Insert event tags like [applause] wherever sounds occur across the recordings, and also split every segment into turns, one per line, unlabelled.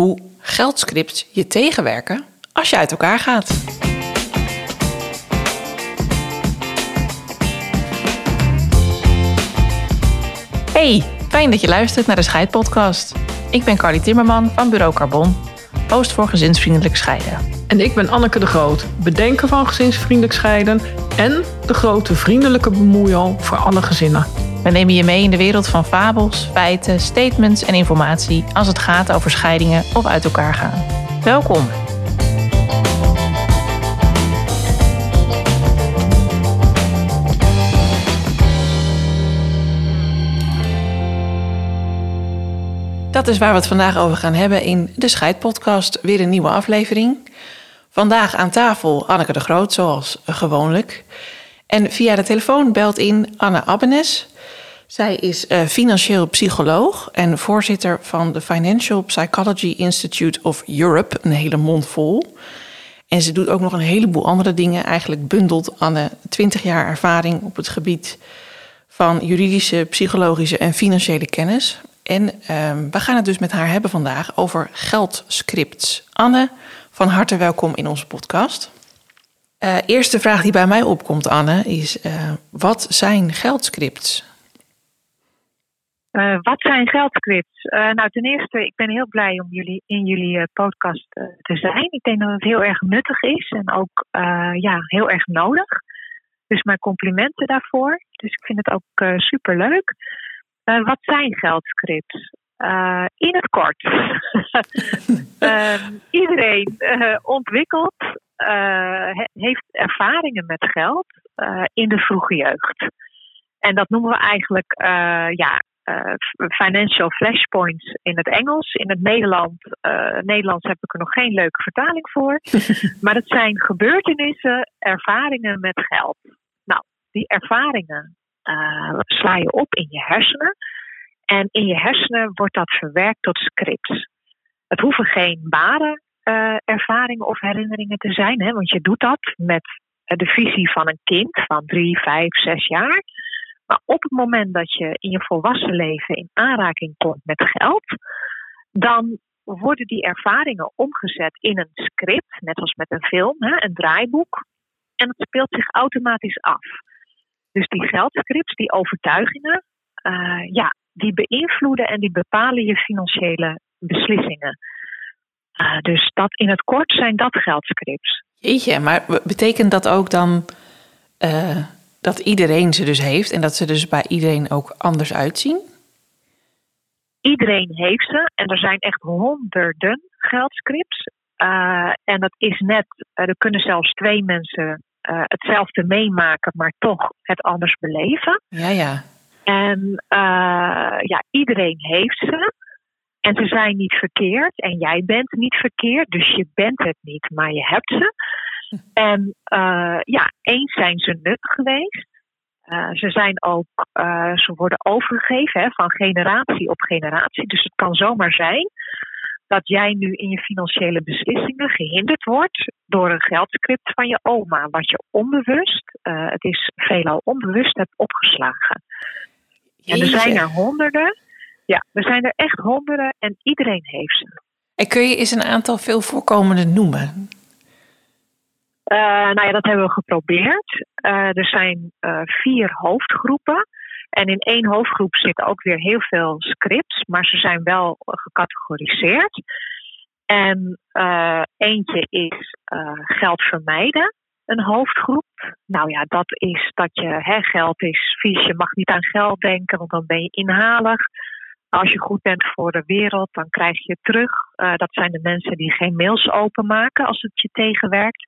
hoe geldscripts je tegenwerken als je uit elkaar gaat. Hey, fijn dat je luistert naar de Scheidpodcast. Ik ben Carly Timmerman van Bureau Carbon, host voor gezinsvriendelijk scheiden.
En ik ben Anneke de Groot, bedenker van gezinsvriendelijk scheiden en de grote vriendelijke bemoeial voor alle gezinnen.
We nemen je mee in de wereld van fabels, feiten, statements en informatie als het gaat over scheidingen of uit elkaar gaan. Welkom. Dat is waar we het vandaag over gaan hebben in de Scheidpodcast. Weer een nieuwe aflevering. Vandaag aan tafel Anneke de Groot, zoals gewoonlijk. En via de telefoon belt in Anne Abbenes. Zij is uh, financieel psycholoog en voorzitter van de Financial Psychology Institute of Europe. Een hele mond vol. En ze doet ook nog een heleboel andere dingen. Eigenlijk bundelt Anne 20 jaar ervaring op het gebied van juridische, psychologische en financiële kennis. En uh, we gaan het dus met haar hebben vandaag over geldscripts. Anne, van harte welkom in onze podcast. Uh, eerste vraag die bij mij opkomt, Anne, is: uh, wat zijn geldscripts?
Uh, wat zijn geldscripts? Uh, nou, ten eerste, ik ben heel blij om jullie in jullie uh, podcast te zijn. Ik denk dat het heel erg nuttig is en ook ja, heel erg nodig. Dus mijn complimenten daarvoor. Dus ik vind het ook super leuk. wat zijn geldscripts? in het kort. [laughs] iedereen ontwikkelt, heeft ervaringen met geld in de vroege jeugd. En dat noemen we eigenlijk ja, financial flashpoints in het Engels. In het Nederland, uh, Nederlands heb ik er nog geen leuke vertaling voor. [laughs] maar het zijn gebeurtenissen, ervaringen met geld. Nou, die ervaringen uh, sla je op in je hersenen. En in je hersenen wordt dat verwerkt tot scripts. Het hoeven geen ware ervaringen of herinneringen te zijn, hè, want je doet dat met de visie van een kind van drie, vijf, zes jaar. Maar op het moment dat je in je volwassen leven in aanraking komt met geld, dan worden die ervaringen omgezet in een script, net als met een film, hè, een draaiboek. En het speelt zich automatisch af. Dus die geldscripts, die overtuigingen, uh, ja, die beïnvloeden en die bepalen je financiële beslissingen. Uh, dus dat in het kort zijn dat geldscripts.
Jeetje, maar betekent dat ook dan uh, dat iedereen ze dus heeft en dat ze dus bij iedereen ook anders uitzien?
Iedereen heeft ze en er zijn echt honderden geldscripts. Uh, en dat is net, uh, er kunnen zelfs twee mensen uh, hetzelfde meemaken, maar toch het anders beleven.
Ja, ja.
En ja, iedereen heeft ze. En ze zijn niet verkeerd en jij bent niet verkeerd, dus je bent het niet, maar je hebt ze. En uh, ja, eens zijn ze nuttig geweest. Uh, ze zijn ook, uh, ze worden overgegeven hè, van generatie op generatie. Dus het kan zomaar zijn dat jij nu in je financiële beslissingen gehinderd wordt door een geldscript van je oma, wat je onbewust, het is veelal onbewust, hebt opgeslagen. En er zijn er honderden. Ja, er zijn er echt honderden en iedereen heeft ze.
En kun je eens een aantal veel voorkomende noemen?
Uh, nou ja, dat hebben we geprobeerd. Uh, er zijn uh, vier hoofdgroepen. En in één hoofdgroep zitten ook weer heel veel scripts, maar ze zijn wel gecategoriseerd. En eentje is geld vermijden, een hoofdgroep. Nou ja, dat is dat je, hè, geld is vies, je mag niet aan geld denken, want dan ben je inhalig. Als je goed bent voor de wereld, dan krijg je terug. dat zijn de mensen die geen mails openmaken als het je tegenwerkt.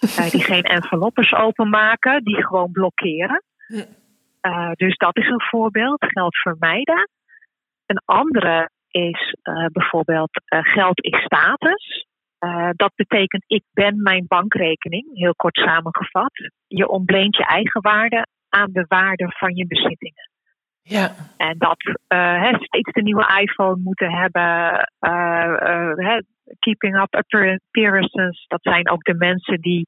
Uh, die geen enveloppes openmaken, die gewoon blokkeren. Uh, dus dat is een voorbeeld, geld vermijden. Een andere is uh, bijvoorbeeld geld is status. dat betekent ik ben mijn bankrekening, heel kort samengevat. Je ontleent je eigen waarde aan de waarde van je bezittingen.
Ja.
En dat uh, steeds de nieuwe iPhone moeten hebben, uh, uh, keeping up appearances. Dat zijn ook de mensen die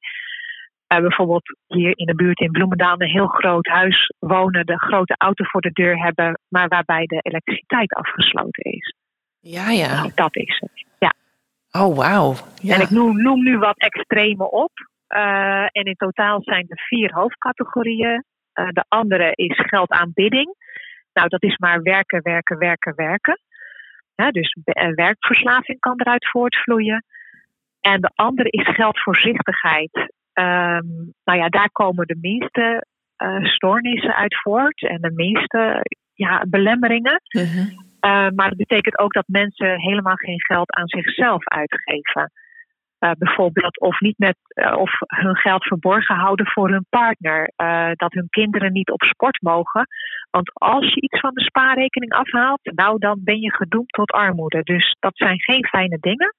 bijvoorbeeld hier in de buurt in Bloemendaal een heel groot huis wonen, de grote auto voor de deur hebben, maar waarbij de elektriciteit afgesloten is.
Ja, ja.
Dat is het. Ja.
Oh, wauw. Ja.
En ik noem, noem nu wat extreme op. Uh, en in totaal zijn er vier hoofdcategorieën. Uh, de andere is geldaanbidding. Nou, dat is maar werken, werken, werken, werken. Dus werkverslaving kan eruit voortvloeien. En de andere is geldvoorzichtigheid. Um, nou ja, daar komen de meeste uh, stoornissen uit voort en de meeste ja, belemmeringen. Uh-huh. Uh, maar dat betekent ook dat mensen helemaal geen geld aan zichzelf uitgeven. Uh, bijvoorbeeld of niet met uh, of hun geld verborgen houden voor hun partner. dat hun kinderen niet op sport mogen. Want als je iets van de spaarrekening afhaalt, nou dan ben je gedoemd tot armoede. Dus dat zijn geen fijne dingen.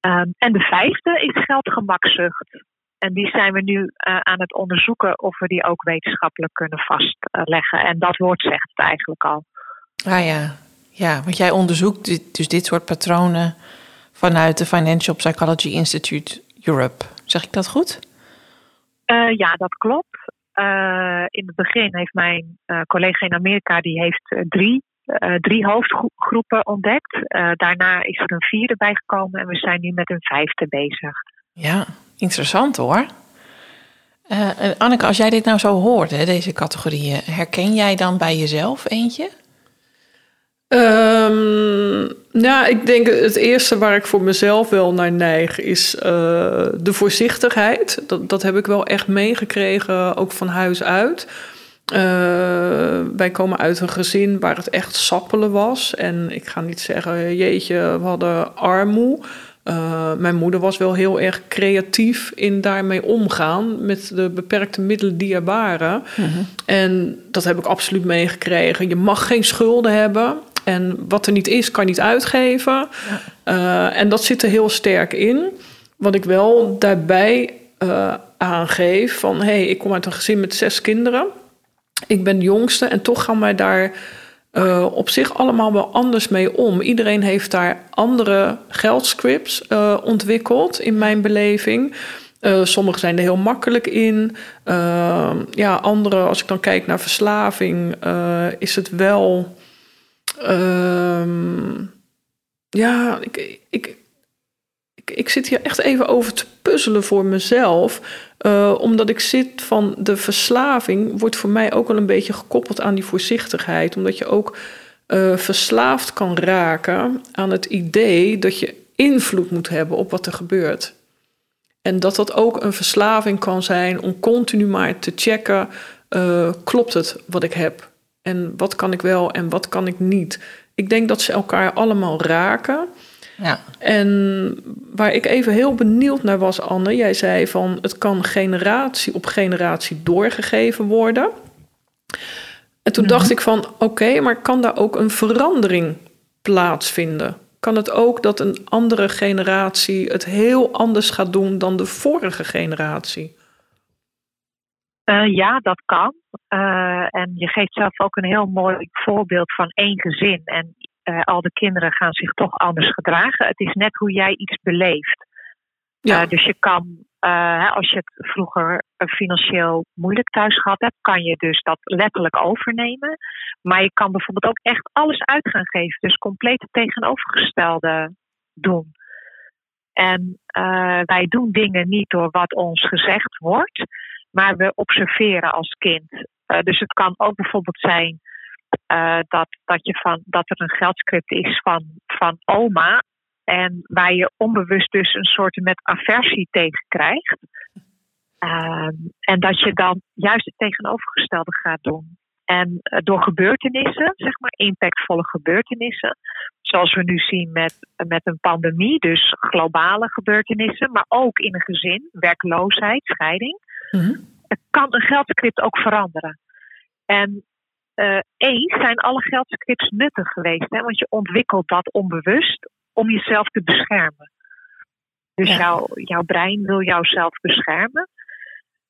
Um, en de vijfde is geldgemakzucht. En die zijn we nu aan het onderzoeken of we die ook wetenschappelijk kunnen vastleggen. En dat woord zegt het eigenlijk al.
Ah ja, ja want jij onderzoekt dus dit soort patronen vanuit de Financial Psychology Institute Europe. Zeg ik dat goed?
Uh, ja, dat klopt. Uh, in het begin heeft mijn collega in Amerika die heeft drie drie hoofdgroepen ontdekt. Daarna is er een vierde bijgekomen en we zijn nu met een vijfde bezig.
Ja, interessant hoor. Anneke, als jij dit nou zo hoort, hè, deze categorieën, herken jij dan bij jezelf eentje?
Um, ja, ik denk het eerste waar ik voor mezelf wel naar neig is uh, de voorzichtigheid. Dat, dat heb ik wel echt meegekregen, ook van huis uit. Uh, wij komen uit een gezin waar het echt sappelen was. En ik ga niet zeggen, jeetje, we hadden armoe. Uh, mijn moeder was wel heel erg creatief in daarmee omgaan met de beperkte middelen die er waren. Mm -hmm. En dat heb ik absoluut meegekregen. Je mag geen schulden hebben. En wat er niet is, kan je niet uitgeven. Ja. Uh, en dat zit er heel sterk in. Wat ik wel daarbij aangeef van... hé, hey, ik kom uit een gezin met zes kinderen ik ben de jongste en toch gaan wij daar uh, op zich allemaal wel anders mee om. Iedereen heeft daar andere geldscripts uh, ontwikkeld in mijn beleving. Uh, sommige zijn er heel makkelijk in. ja, andere, als ik dan kijk naar verslaving, is het wel. Ehm, ja, ik, ik, ik, zit hier echt even over te puzzelen voor mezelf. Uh, omdat ik zit van de verslaving, wordt voor mij ook wel een beetje gekoppeld aan die voorzichtigheid. Omdat je ook uh, verslaafd kan raken aan het idee dat je invloed moet hebben op wat er gebeurt. En dat dat ook een verslaving kan zijn om continu maar te checken: uh, klopt het wat ik heb? En wat kan ik wel en wat kan ik niet? Ik denk dat ze elkaar allemaal raken. Ja. En waar ik even heel benieuwd naar was, Anne, jij zei van het kan generatie op generatie doorgegeven worden. En toen dacht ik van oké, maar kan daar ook een verandering plaatsvinden? Kan het ook dat een andere generatie het heel anders gaat doen dan de vorige generatie?
Uh, ja, dat kan. Uh, en je geeft zelf ook een heel mooi voorbeeld van één gezin. En uh, al de kinderen gaan zich toch anders gedragen. Het is net hoe jij iets beleeft. Ja. Dus je kan, als je het vroeger financieel moeilijk thuis gehad hebt, kan je dus dat letterlijk overnemen. Maar je kan bijvoorbeeld ook echt alles uit gaan geven. Dus compleet het tegenovergestelde doen. En wij doen dingen niet door wat ons gezegd wordt, maar we observeren als kind. dus het kan ook bijvoorbeeld zijn uh, dat, dat, je van, dat er een geldscript is van, van oma. En waar je onbewust dus een soort met aversie tegen krijgt. Uh, en dat je dan juist het tegenovergestelde gaat doen. En uh, door gebeurtenissen, zeg maar impactvolle gebeurtenissen, zoals we nu zien met, met een pandemie, dus globale gebeurtenissen, maar ook in een gezin, werkloosheid, scheiding, mm-hmm. kan een geldscript ook veranderen. En uh, eens zijn alle geldscripts nuttig geweest. Hè? Want je ontwikkelt dat onbewust om jezelf te beschermen. Dus jouw, jouw brein wil jouzelf beschermen.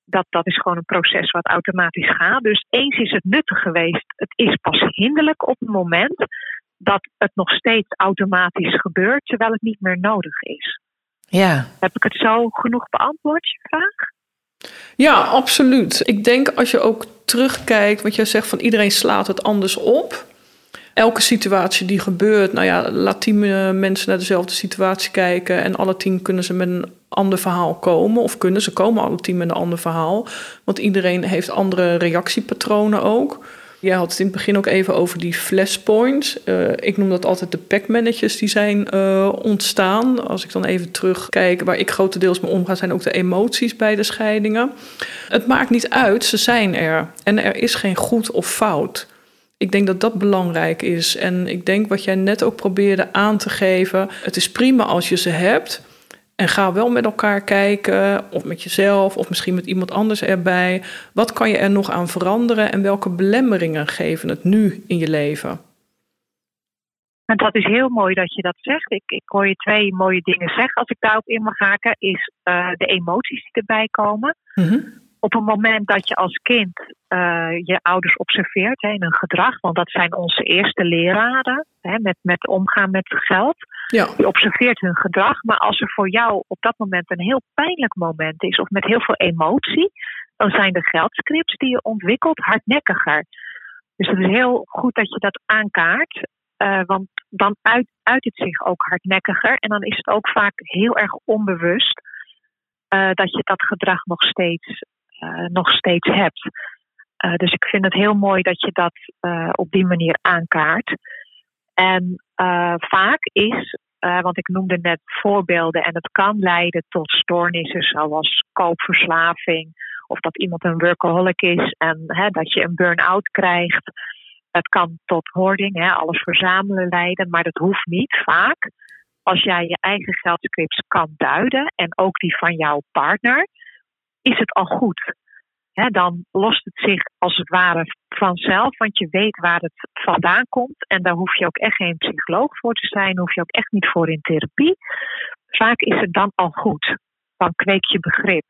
Dat, dat is gewoon een proces wat automatisch gaat. Dus eens is het nuttig geweest. Het is pas hinderlijk op het moment dat het nog steeds automatisch gebeurt, terwijl het niet meer nodig is. Ja. Heb ik het zo genoeg beantwoord, je vraag?
Ja, absoluut. Ik denk als je ook terugkijkt, wat je zegt van iedereen slaat het anders op. elke situatie die gebeurt, nou ja, laat tien eh, mensen naar dezelfde situatie kijken en alle tien kunnen ze met een ander verhaal komen. Of kunnen ze komen alle tien met een ander verhaal. Want iedereen heeft andere reactiepatronen ook. Jij had het in het begin ook even over die flashpoints. Uh, ik noem dat altijd de packmannetjes die zijn uh, ontstaan. Als ik dan even terugkijk, waar ik grotendeels mee omga, zijn ook de emoties bij de scheidingen. Het maakt niet uit, ze zijn er. En er is geen goed of fout. Ik denk dat dat belangrijk is. En ik denk wat jij net ook probeerde aan te geven. Het is prima als je ze hebt. En ga wel met elkaar kijken, of met jezelf, of misschien met iemand anders erbij. Wat kan je er nog aan veranderen en welke belemmeringen geven het nu in je leven?
En dat is heel mooi dat je dat zegt. Ik, ik hoor je twee mooie dingen zeggen. Als ik daarop in mag haken, is uh, de emoties die erbij komen. Mm op het moment dat je als kind uh, je ouders observeert hè, in hun gedrag, want dat zijn onze eerste leraren hè, met, met omgaan met geld. Ja. Je observeert hun gedrag, maar als er voor jou op dat moment een heel pijnlijk moment is of met heel veel emotie, dan zijn de geldscripts die je ontwikkelt hardnekkiger. Dus het is heel goed dat je dat aankaart, uh, want dan uit, uit het zich ook hardnekkiger en dan is het ook vaak heel erg onbewust. Uh, dat je dat gedrag nog steeds nog steeds hebt. Uh, dus ik vind het heel mooi dat je dat uh, op die manier aankaart. En vaak is, want ik noemde net voorbeelden, en het kan leiden tot stoornissen zoals koopverslaving, of dat iemand een workaholic is en hè, dat je een burn-out krijgt. Het kan tot hoarding, hè, alles verzamelen leiden, maar dat hoeft niet vaak. Als jij je eigen geldscripts kan duiden en ook die van jouw partner, is het al goed. dan lost het zich als het ware vanzelf, want je weet waar het vandaan komt. En daar hoef je ook echt geen psycholoog voor te zijn, hoef je ook echt niet voor in therapie. Vaak is het dan al goed. Dan kweek je begrip.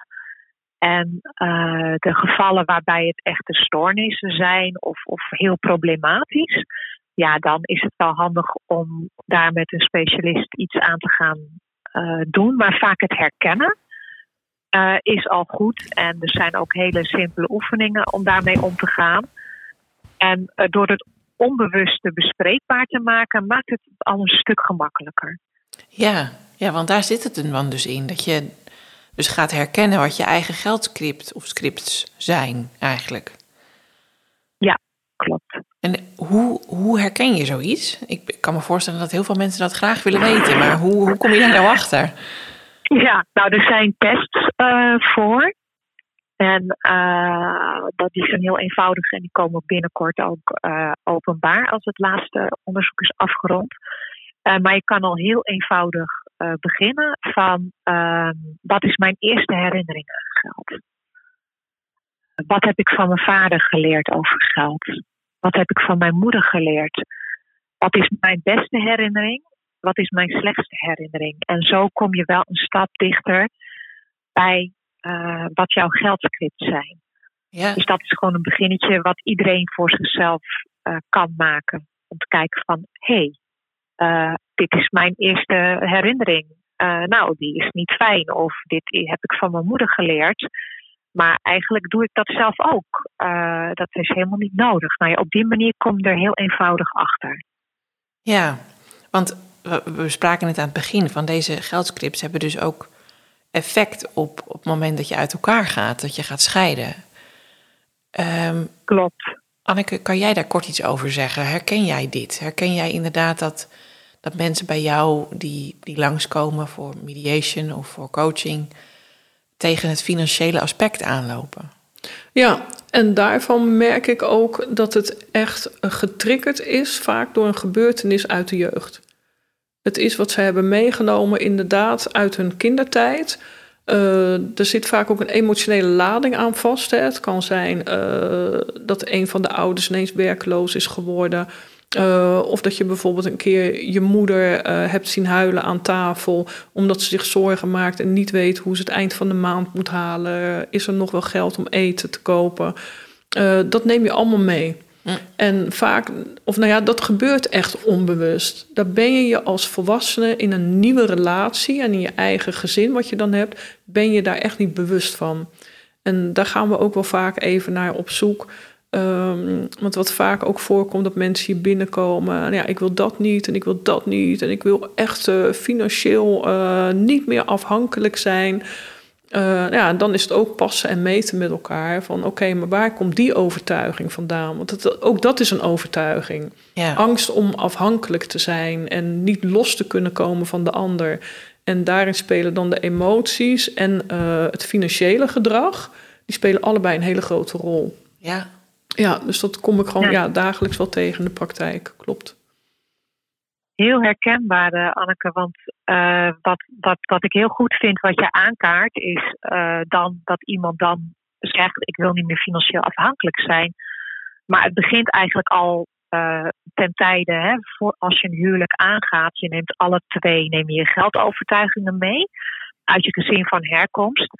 En uh, de gevallen waarbij het echte stoornissen zijn of, of heel problematisch, ja, dan is het wel handig om daar met een specialist iets aan te gaan uh, doen. Maar vaak het herkennen uh, is al goed. En er zijn ook hele simpele oefeningen om daarmee om te gaan. En uh, door het onbewuste bespreekbaar te maken, maakt het al een stuk gemakkelijker.
Ja, ja want daar zit het dan dus in. Dat je dus gaat herkennen wat je eigen geldscript of scripts zijn eigenlijk.
Ja, klopt.
En hoe, hoe herken je zoiets? Ik kan me voorstellen dat heel veel mensen dat graag willen weten, maar hoe, hoe kom je daar nou achter?
Ja, nou er zijn tests uh, voor. En uh, dat, die zijn heel eenvoudig en die komen binnenkort ook uh, openbaar als het laatste onderzoek is afgerond. maar je kan al heel eenvoudig beginnen van ehm, wat is mijn eerste herinnering aan geld? Wat heb ik van mijn vader geleerd over geld? Wat heb ik van mijn moeder geleerd? Wat is mijn beste herinnering wat is mijn slechtste herinnering? En zo kom je wel een stap dichter bij uh, wat jouw geldscript zijn. Ja. Dus dat is gewoon een beginnetje wat iedereen voor zichzelf uh, kan maken. Om te kijken van, hé, hey, uh, dit is mijn eerste herinnering. nou, die is niet fijn. Of dit heb ik van mijn moeder geleerd. Maar eigenlijk doe ik dat zelf ook. dat is helemaal niet nodig. Nou ja, op die manier kom je er heel eenvoudig achter.
Ja, want we spraken het aan het begin van deze geldscripts hebben dus ook effect op, op het moment dat je uit elkaar gaat, dat je gaat scheiden.
Um, Klopt.
Anneke, kan jij daar kort iets over zeggen? Herken jij dit? Herken jij inderdaad dat, dat mensen bij jou die, die langskomen voor mediation of voor coaching tegen het financiële aspect aanlopen?
Ja, en daarvan merk ik ook dat het echt getriggerd is, vaak door een gebeurtenis uit de jeugd. Het is wat ze hebben meegenomen inderdaad uit hun kindertijd. Uh, er zit vaak ook een emotionele lading aan vast. Hè. Het kan zijn uh, dat een van de ouders ineens werkloos is geworden. Uh, of dat je bijvoorbeeld een keer je moeder hebt zien huilen aan tafel. omdat ze zich zorgen maakt en niet weet hoe ze het eind van de maand moet halen. Is er nog wel geld om eten te kopen? dat neem je allemaal mee. En vaak, of nou ja, dat gebeurt echt onbewust. Daar ben je je als volwassene in een nieuwe relatie en in je eigen gezin, wat je dan hebt, ben je daar echt niet bewust van. En daar gaan we ook wel vaak even naar op zoek. Ehm, want wat vaak ook voorkomt dat mensen hier binnenkomen. Nou ja, ik wil dat niet en ik wil dat niet. En ik wil echt uh, financieel uh, niet meer afhankelijk zijn. Uh, ja, dan is het ook passen en meten met elkaar. Van oké, maar waar komt die overtuiging vandaan? Want het, ook dat is een overtuiging. Ja. Angst om afhankelijk te zijn en niet los te kunnen komen van de ander. En daarin spelen dan de emoties en uh, het financiële gedrag. Die spelen allebei een hele grote rol.
Ja.
Ja, dus dat kom ik gewoon ja. dagelijks wel tegen in de praktijk. Klopt
heel herkenbaar, uh, Anneke. Want uh, wat, wat, wat ik heel goed vind, wat je aankaart, is uh, dan dat iemand dan zegt: Ik wil niet meer financieel afhankelijk zijn. Maar het begint eigenlijk al ten tijde, hè, voor als je een huwelijk aangaat. Je neemt alle twee neem je geldovertuigingen mee uit je gezin van herkomst.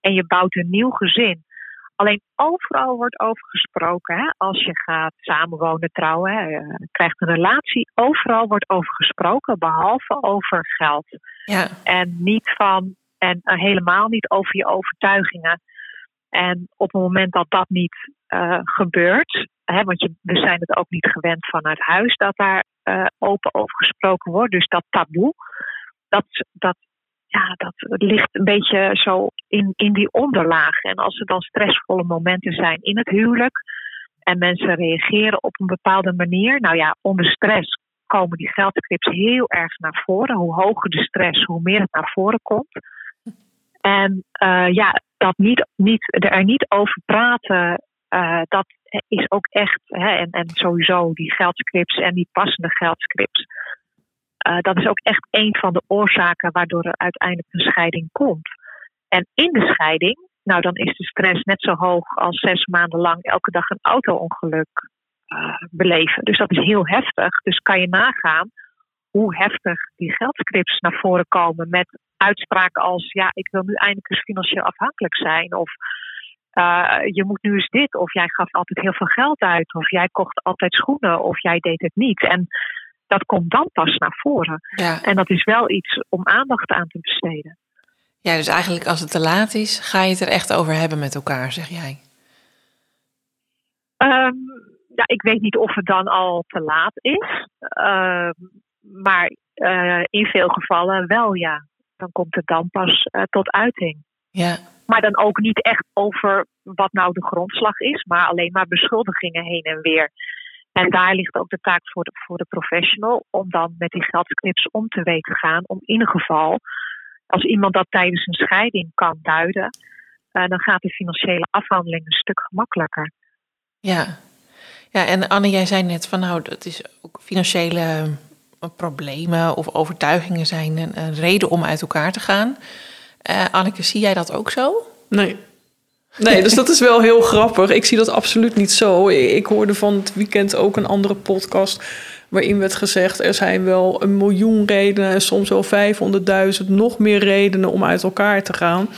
En je bouwt een nieuw gezin. Alleen overal wordt over gesproken. Hè? Als je gaat samenwonen, trouwen, hè, krijgt een relatie. Overal wordt over gesproken, behalve over geld.
Ja.
En niet van, en uh, helemaal niet over je overtuigingen. En op het moment dat dat niet uh, gebeurt, hè, want je, we zijn het ook niet gewend vanuit huis dat daar uh, open over gesproken wordt. Dus dat taboe, dat, dat ja, dat ligt een beetje zo in, in die onderlaag. En als er dan stressvolle momenten zijn in het huwelijk en mensen reageren op een bepaalde manier, nou ja, onder stress komen die geldcrips heel erg naar voren. Hoe hoger de stress, hoe meer het naar voren komt. En uh, ja, dat niet, niet, er niet over praten, uh, dat is ook echt, hè, en, en sowieso die geldscripts en die passende geldscripts uh, dat is ook echt een van de oorzaken waardoor er uiteindelijk een scheiding komt. En in de scheiding, nou dan is de stress net zo hoog als zes maanden lang elke dag een auto-ongeluk uh, beleven. Dus dat is heel heftig. Dus kan je nagaan hoe heftig die geldscripts naar voren komen met uitspraken als ja, ik wil nu eindelijk eens financieel afhankelijk zijn. Of uh, je moet nu eens dit. Of jij gaf altijd heel veel geld uit. Of jij kocht altijd schoenen. Of jij deed het niet. En dat komt dan pas naar voren.
Ja.
En dat is wel iets om aandacht aan te besteden.
Ja, dus eigenlijk als het te laat is, ga je het er echt over hebben met elkaar, zeg jij?
Um, ja, ik weet niet of het dan al te laat is. Uh, maar uh, in veel gevallen wel, ja. Dan komt het dan pas uh, tot uiting.
Ja.
Maar dan ook niet echt over wat nou de grondslag is, maar alleen maar beschuldigingen heen en weer. En daar ligt ook de taak voor de, voor de professional om dan met die geldsknips om te weten gaan. Om in ieder geval, als iemand dat tijdens een scheiding kan duiden, uh, dan gaat de financiële afhandeling een stuk gemakkelijker.
Ja. ja, en Anne, jij zei net van nou, dat is ook financiële eh, problemen of overtuigingen zijn een, een reden om uit elkaar te gaan. Uh, Anneke, zie jij dat ook zo?
Nee, Nee, dus dat is wel heel grappig. Ik zie dat absoluut niet zo. Ik hoorde van het weekend ook een andere podcast waarin werd gezegd er zijn wel een miljoen redenen en soms wel 500.000 nog meer redenen om uit elkaar te gaan.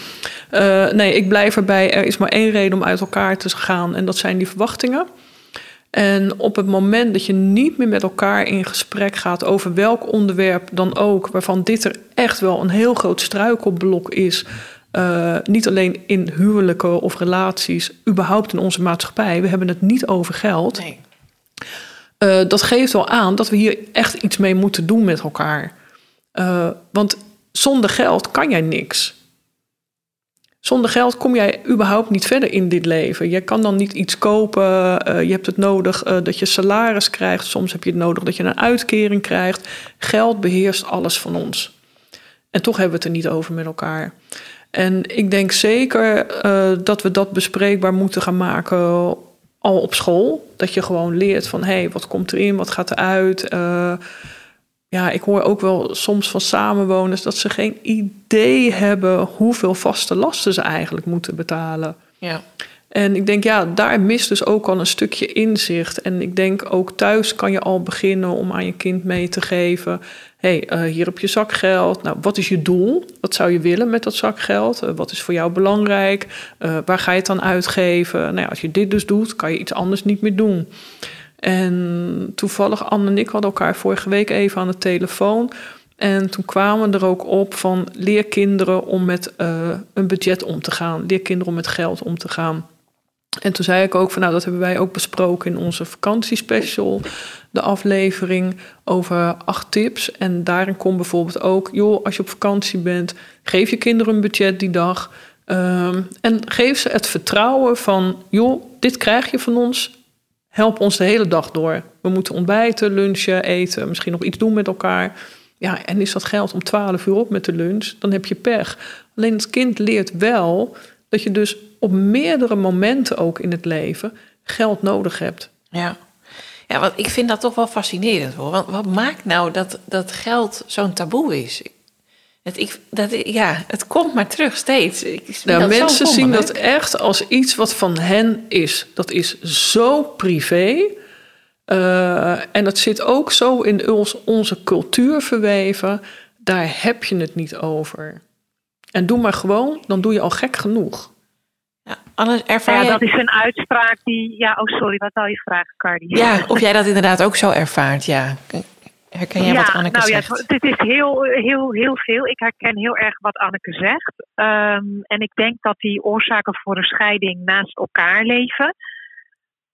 Uh, nee, ik blijf erbij. Er is maar één reden om uit elkaar te gaan en dat zijn die verwachtingen. En op het moment dat je niet meer met elkaar in gesprek gaat over welk onderwerp dan ook, waarvan dit er echt wel een heel groot struikelblok is, uh, niet alleen in huwelijken of relaties, überhaupt in onze maatschappij. We hebben het niet over geld.
Nee.
Uh, dat geeft wel aan dat we hier echt iets mee moeten doen met elkaar. Uh, want zonder geld kan jij niks. Zonder geld kom jij überhaupt niet verder in dit leven. Je kan dan niet iets kopen. je hebt het nodig dat je salaris krijgt. Soms heb je het nodig dat je een uitkering krijgt. Geld beheerst alles van ons. En toch hebben we het er niet over met elkaar. En ik denk zeker uh, dat we dat bespreekbaar moeten gaan maken al op school. Dat je gewoon leert van hé, hey, wat komt erin, wat gaat eruit. Uh, ja, ik hoor ook wel soms van samenwoners dat ze geen idee hebben hoeveel vaste lasten ze eigenlijk moeten betalen.
Ja.
En ik denk, ja, daar mist dus ook al een stukje inzicht. En ik denk ook thuis kan je al beginnen om aan je kind mee te geven hey, uh, hier heb je zakgeld. Nou, wat is je doel? Wat zou je willen met dat zakgeld? Uh, wat is voor jou belangrijk? Uh, waar ga je het dan uitgeven? Nou ja, als je dit dus doet, kan je iets anders niet meer doen. En toevallig, Anne en ik hadden elkaar vorige week even aan de telefoon. En toen kwamen we er ook op van leer kinderen om met een budget om te gaan. Leer kinderen om met geld om te gaan. En toen zei ik ook van nou, dat hebben wij ook besproken in onze vakantiespecial, de aflevering over acht tips. En daarin komt bijvoorbeeld ook, joh, als je op vakantie bent, geef je kinderen een budget die dag. Ehm, en geef ze het vertrouwen van, joh, dit krijg je van ons, help ons de hele dag door. We moeten ontbijten, lunchen, eten, misschien nog iets doen met elkaar. Ja, en is dat geld om 12 uur op met de lunch, dan heb je pech. Alleen het kind leert wel dat je dus op meerdere momenten ook in het leven geld nodig hebt.
Ja. Ja, want ik vind dat toch wel fascinerend hoor. Want wat maakt nou dat, dat geld zo'n taboe is? Het, ik, dat, ja, het komt maar terug steeds. Ik
nou, mensen zien dat echt als iets wat van hen is. Dat is zo privé. Uh, en dat zit ook zo in ons, onze cultuur verweven. Daar heb je het niet over. En doe maar gewoon, dan doe je al gek genoeg.
Ja, anders ervaar ja, dat is een uitspraak die... Ja, oh sorry, wat zou je vragen, Cardi?
Ja, of jij dat inderdaad ook zo ervaart, ja. Herken jij wat Anneke nou, zegt?
Ja, het is heel, heel, heel veel. Ik herken heel erg wat Anneke zegt. Um, en ik denk dat die oorzaken voor een scheiding naast elkaar leven.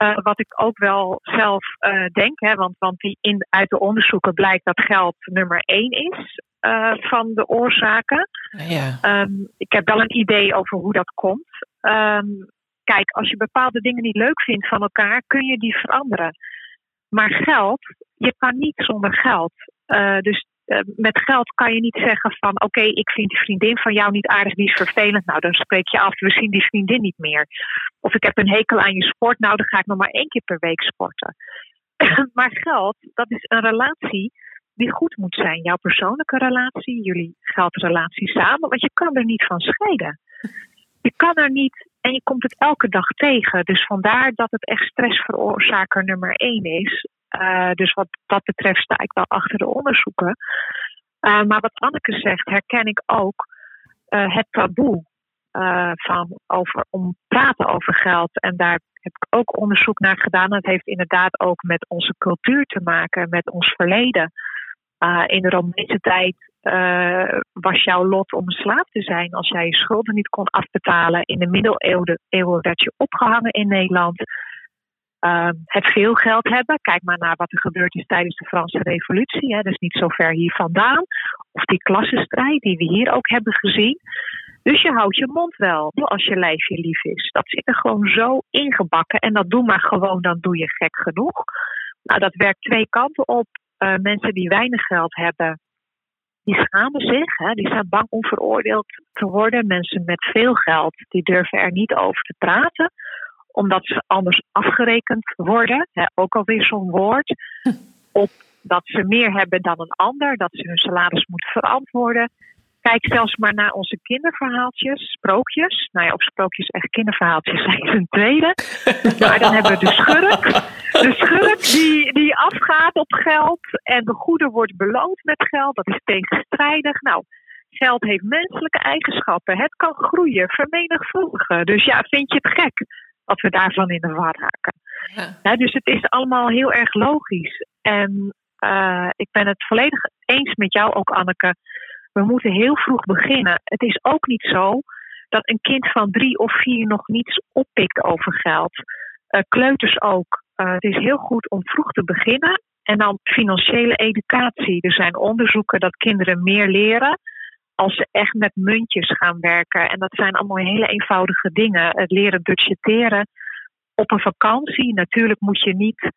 Uh, wat ik ook wel zelf uh, denk, hè, want, want die in, uit de onderzoeken blijkt dat geld nummer één is uh, van de oorzaken. Ja. Um, ik heb wel een idee over hoe dat komt. Um, kijk, als je bepaalde dingen niet leuk vindt van elkaar, kun je die veranderen. Maar geld, je kan niet zonder geld. Uh, dus uh, met geld kan je niet zeggen van oké, okay, ik vind die vriendin van jou niet aardig, die is vervelend. Nou, dan spreek je af, we zien die vriendin niet meer. Of ik heb een hekel aan je sport, nou dan ga ik nog maar één keer per week sporten. [laughs] maar geld, dat is een relatie goed moet zijn. Jouw persoonlijke relatie, jullie geldrelatie samen, want je kan er niet van scheiden. Je kan er niet en je komt het elke dag tegen. Dus vandaar dat het echt stressveroorzaker nummer één is. Uh, dus wat dat betreft sta ik wel achter de onderzoeken. Uh, maar wat Anneke zegt, herken ik ook uh, het taboe van over, om praten over geld. En daar heb ik ook onderzoek naar gedaan. Dat heeft inderdaad ook met onze cultuur te maken, met ons verleden. In de Romeinse tijd uh, was jouw lot om een slaaf te zijn als jij je schulden niet kon afbetalen. In de middeleeuwen werd je opgehangen in Nederland. Uh, het veel geld hebben. Kijk maar naar wat er gebeurd is tijdens de Franse Revolutie. Hè. Is niet zo ver hier vandaan. Of die klassenstrijd die we hier ook hebben gezien. Dus je houdt je mond wel als je lijfje lief is. Dat zit er gewoon zo ingebakken. En dat doe maar gewoon, dan doe je gek genoeg. Nou, dat werkt twee kanten op. Uh, mensen die weinig geld hebben, die schamen zich, hè, die zijn bang om veroordeeld te worden. Mensen met veel geld, die durven er niet over te praten, omdat ze anders afgerekend worden. Hè, ook alweer zo'n woord. Op dat ze meer hebben dan een ander, dat ze hun salaris moeten verantwoorden. Kijk zelfs maar naar onze kinderverhaaltjes, sprookjes. Nou ja, of sprookjes echt kinderverhaaltjes [laughs] zijn een tweede. Maar dan hebben we de schurk. De schurk die, die afgaat op geld en de goede wordt beloond met geld. Dat is tegenstrijdig. Nou, geld heeft menselijke eigenschappen. Het kan groeien, vermenigvuldigen. Dus ja, vind je het gek dat we daarvan in de war raken? Ja. dus het is allemaal heel erg logisch. En uh, ik ben het volledig eens met jou ook, Anneke we moeten heel vroeg beginnen. Het is ook niet zo dat een kind van drie of vier nog niets oppikt over geld. Uh, kleuters ook. Uh, het is heel goed om vroeg te beginnen. En dan financiële educatie. Er zijn onderzoeken dat kinderen meer leren als ze echt met muntjes gaan werken. En dat zijn allemaal hele eenvoudige dingen. Het leren budgetteren op een vakantie. Natuurlijk moet je niet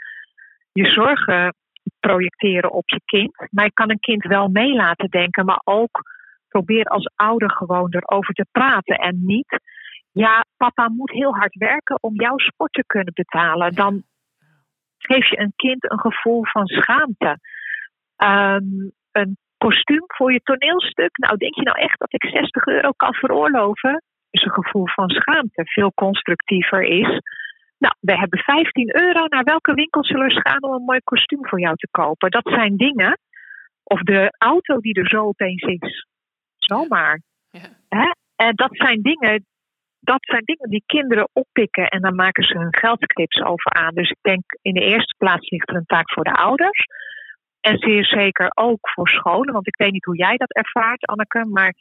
je zorgen projecteren op je kind. Maar je kan een kind wel mee laten denken, maar ook probeer als ouder gewoon erover te praten en niet. Ja, papa moet heel hard werken om jouw sport te kunnen betalen. Dan geef je een kind een gevoel van schaamte. Um, een kostuum voor je toneelstuk. Nou, denk je nou echt dat ik 60 euro kan veroorloven? Is een gevoel van schaamte veel constructiever is nou, we hebben 15 euro. Naar welke winkel zullen we gaan om een mooi kostuum voor jou te kopen? Dat zijn dingen. Of de auto die er zo opeens is. Zomaar. Ja. Hè? En dat zijn dingen. Dat zijn dingen die kinderen oppikken en dan maken ze hun geldclips over aan. Dus ik denk in de eerste plaats ligt er een taak voor de ouders. En zeer zeker ook voor scholen. Want ik weet niet hoe jij dat ervaart, Anneke. Maar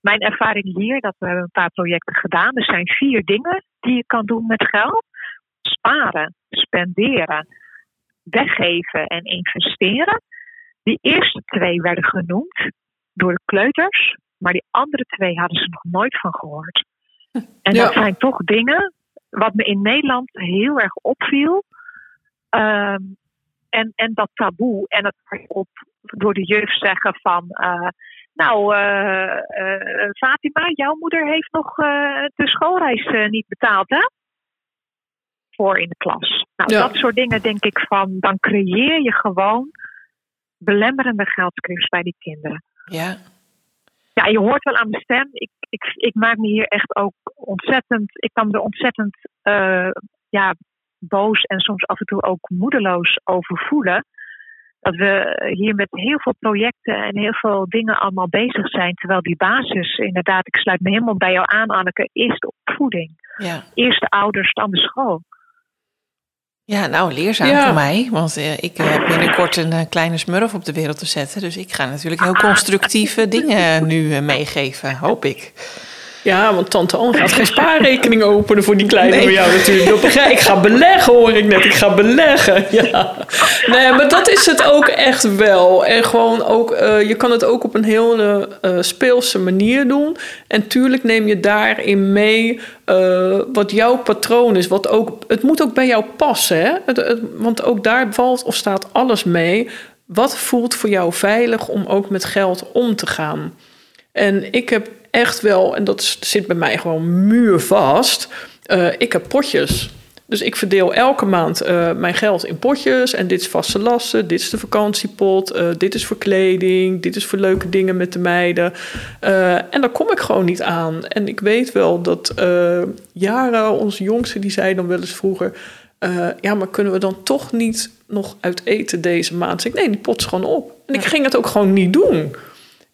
mijn ervaring hier, dat we hebben een paar projecten gedaan. Er zijn vier dingen die je kan doen met geld. Sparen, spenderen, weggeven en investeren. Die eerste twee werden genoemd door de kleuters, maar die andere twee hadden ze nog nooit van gehoord. En
Ja.
dat zijn toch dingen wat me in Nederland heel erg opviel. Ehm, en, en dat taboe en het op door de jeugd zeggen van. eh, nou, eh, eh, Fatima, jouw moeder heeft nog de schoolreis niet betaald, hè? Voor in de klas. Nou,
Ja.
dat soort dingen denk ik van. Dan creëer je gewoon belemmerende geldscripts bij die kinderen.
Ja.
Ja, je hoort wel aan mijn stem. Ik, ik, ik maak me hier echt ook ontzettend. Ik kan me er ontzettend eh, ja, boos en soms af en toe ook moedeloos over voelen. Dat we hier met heel veel projecten en heel veel dingen allemaal bezig zijn. Terwijl die basis, inderdaad, ik sluit me helemaal bij jou aan, Anneke, is de opvoeding.
Ja.
Eerst de ouders, dan de school.
Ja, nou, leerzaam
Ja.
voor mij. Want eh, ik eh, heb binnenkort een eh, kleine smurf op de wereld te zetten. Dus ik ga natuurlijk heel constructieve [laughs] dingen nu meegeven, hoop ik.
Ja, want tante Anne gaat geen spaarrekening openen voor die kleine
Nee.
jou natuurlijk. Ik. Ga beleggen, hoor ik net. Ik ga beleggen. Ja. Nee, maar dat is het ook echt wel. En gewoon ook, eh, je kan het ook op een hele eh, speelse manier doen. En tuurlijk neem je daarin mee eh, wat jouw patroon is. Wat ook, het moet ook bij jou passen. Hè? Want ook daar valt of staat alles mee. Wat voelt voor jou veilig om ook met geld om te gaan? En ik heb echt wel, en dat zit bij mij gewoon muurvast, eh ik heb potjes. Dus ik verdeel elke maand eh, mijn geld in potjes. En dit is vaste lasten, dit is de vakantiepot, eh, dit is voor kleding, dit is voor leuke dingen met de meiden. En daar kom ik gewoon niet aan. En ik weet wel dat Jara, onze jongste, die zei dan wel eens vroeger... ja, maar kunnen we dan toch niet nog uit eten deze maand? Zeg ik, nee, die pot is gewoon op. En ik ging het ook gewoon niet doen.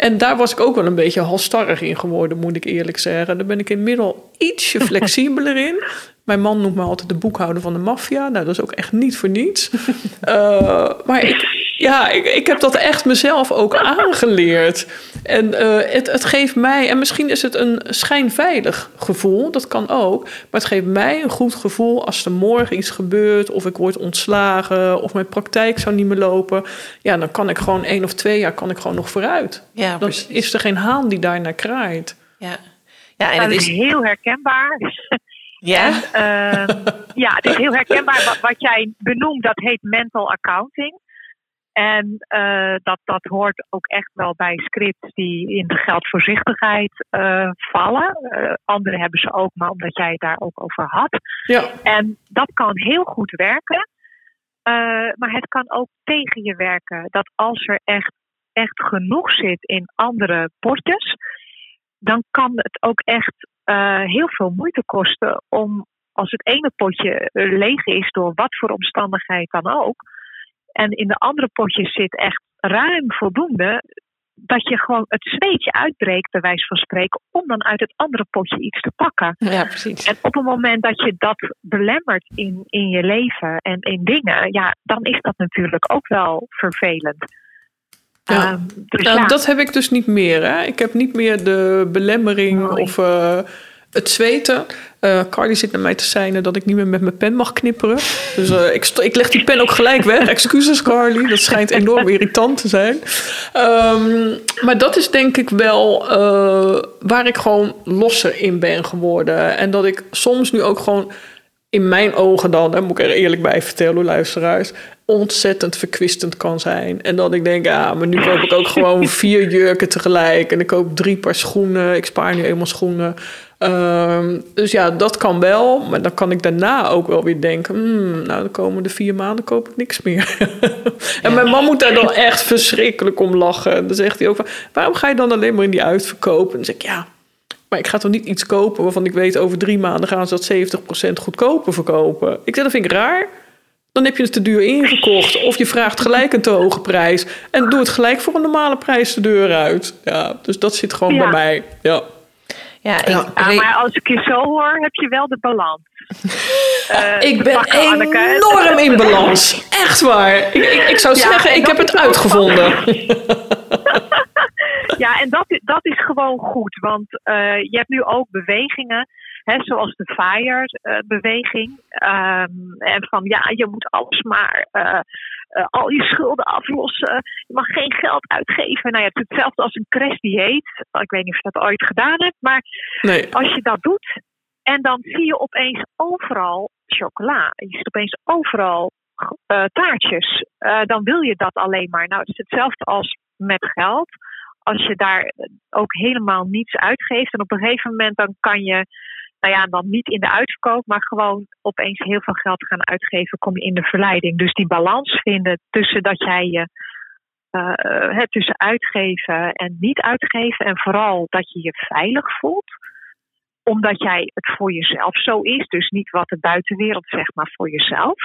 En daar was ik ook wel een beetje halstarrig in geworden, moet ik eerlijk zeggen. Daar ben ik inmiddels ietsje [laughs] flexibeler in. Mijn man noemt me altijd de boekhouder van de maffia. Nou, dat is ook echt niet voor niets. [laughs] Eh, maar ik, ja, ik, ik heb dat echt mezelf ook aangeleerd. En eh, het, het geeft mij, en misschien is het een schijnveilig gevoel, dat kan ook. Maar het geeft mij een goed gevoel als er morgen iets gebeurt, of ik word ontslagen, of mijn praktijk zou niet meer lopen. Ja, dan kan ik gewoon één of twee jaar kan ik gewoon nog vooruit.
Ja,
Dan
precies.
is er geen haan die daarnaar kraait.
Ja, ja en
dat
het
is heel herkenbaar. [laughs]
Ja,
Ehm, ja, het is heel herkenbaar. Wat, wat jij benoemt, dat heet mental accounting. En eh, dat, dat hoort ook echt wel bij scripts die in de geldvoorzichtigheid eh, vallen. Eh andere hebben ze ook, maar omdat jij het daar ook over had.
Ja,
En dat kan heel goed werken. Maar het kan ook tegen je werken. Dat als er echt, echt genoeg zit in andere potjes, dan kan het ook echt heel veel moeite kosten om als het ene potje leeg is door wat voor omstandigheid dan ook. En in de andere potjes zit echt ruim voldoende. Dat je gewoon het zweetje uitbreekt, bij wijze van spreken, om dan uit het andere potje iets te pakken.
ja precies.
En op het moment dat je dat belemmert in, in je leven en in dingen, ja, dan is dat natuurlijk ook wel vervelend.
Ja.
Ehm, dus
Nou,
ja,
dat heb ik dus niet meer. Hè? Ik heb niet meer de belemmering
Mooi.
of eh, het zweten. Carly zit naar mij te seinen dat ik niet meer met mijn pen mag knipperen. Dus eh, ik, ik leg die pen ook gelijk weg. [laughs] Excuses Carly, dat schijnt enorm irritant te zijn. Ehm, maar dat is denk ik wel eh, waar ik gewoon losser in ben geworden. En dat ik soms nu ook gewoon in mijn ogen dan, hè, moet ik er eerlijk bij vertellen, luisteraars, ontzettend verkwistend kan zijn. En dat ik denk, ja, maar nu koop ik ook gewoon [laughs] vier jurken tegelijk. En ik koop drie paar schoenen. Ik spaar nu eenmaal schoenen. Ehm, dus ja, dat kan wel. Maar dan kan ik daarna ook wel weer denken... Hmm, nou, de komende vier maanden koop ik niks meer. [laughs] en mijn man moet daar dan echt verschrikkelijk om lachen. Dan zegt hij ook van... waarom ga je dan alleen maar in die uitverkoop? En dan zeg ik, ja... Maar ik ga toch niet iets kopen waarvan ik weet... over drie maanden gaan ze dat 70% goedkoper verkopen. Ik zeg, dat vind ik raar. Dan heb je het te duur ingekocht. Of je vraagt gelijk een te hoge prijs. En doe het gelijk voor een normale prijs de deur uit. Ja, dus dat zit gewoon
Ja.
bij mij. Ja.
Ja, ik,
Ja.
ja,
re-
maar als ik je zo hoor, heb je wel de balans. [laughs] Eh,
Ik ben
Anneke.
enorm in balans. Echt waar. Ik, ik, ik zou
Ja,
zeggen,
en
ik heb het uitgevonden. [laughs]
Ja, en dat, dat is gewoon goed. Want uh, je hebt nu ook bewegingen, hè, zoals de FIRE-beweging. Um, en van ja, je moet alles maar, uh, uh, al je schulden aflossen. Je mag geen geld uitgeven. Nou ja, het is hetzelfde als een crash-dieet. Ik weet niet of je dat ooit gedaan hebt. Maar
nee.
als je dat doet, en dan zie je opeens overal chocola. Je ziet opeens overal uh, taartjes. Uh, dan wil je dat alleen maar. Nou, het is hetzelfde als met geld. Als je daar ook helemaal niets uitgeeft. En op een gegeven moment dan kan je, nou ja, dan niet in de uitverkoop, maar gewoon opeens heel veel geld gaan uitgeven, kom je in de verleiding. Dus die balans vinden tussen dat jij je. Uh, het tussen uitgeven en niet uitgeven. En vooral dat je je veilig voelt omdat jij het voor jezelf zo is, dus niet wat de buitenwereld zegt, maar voor jezelf.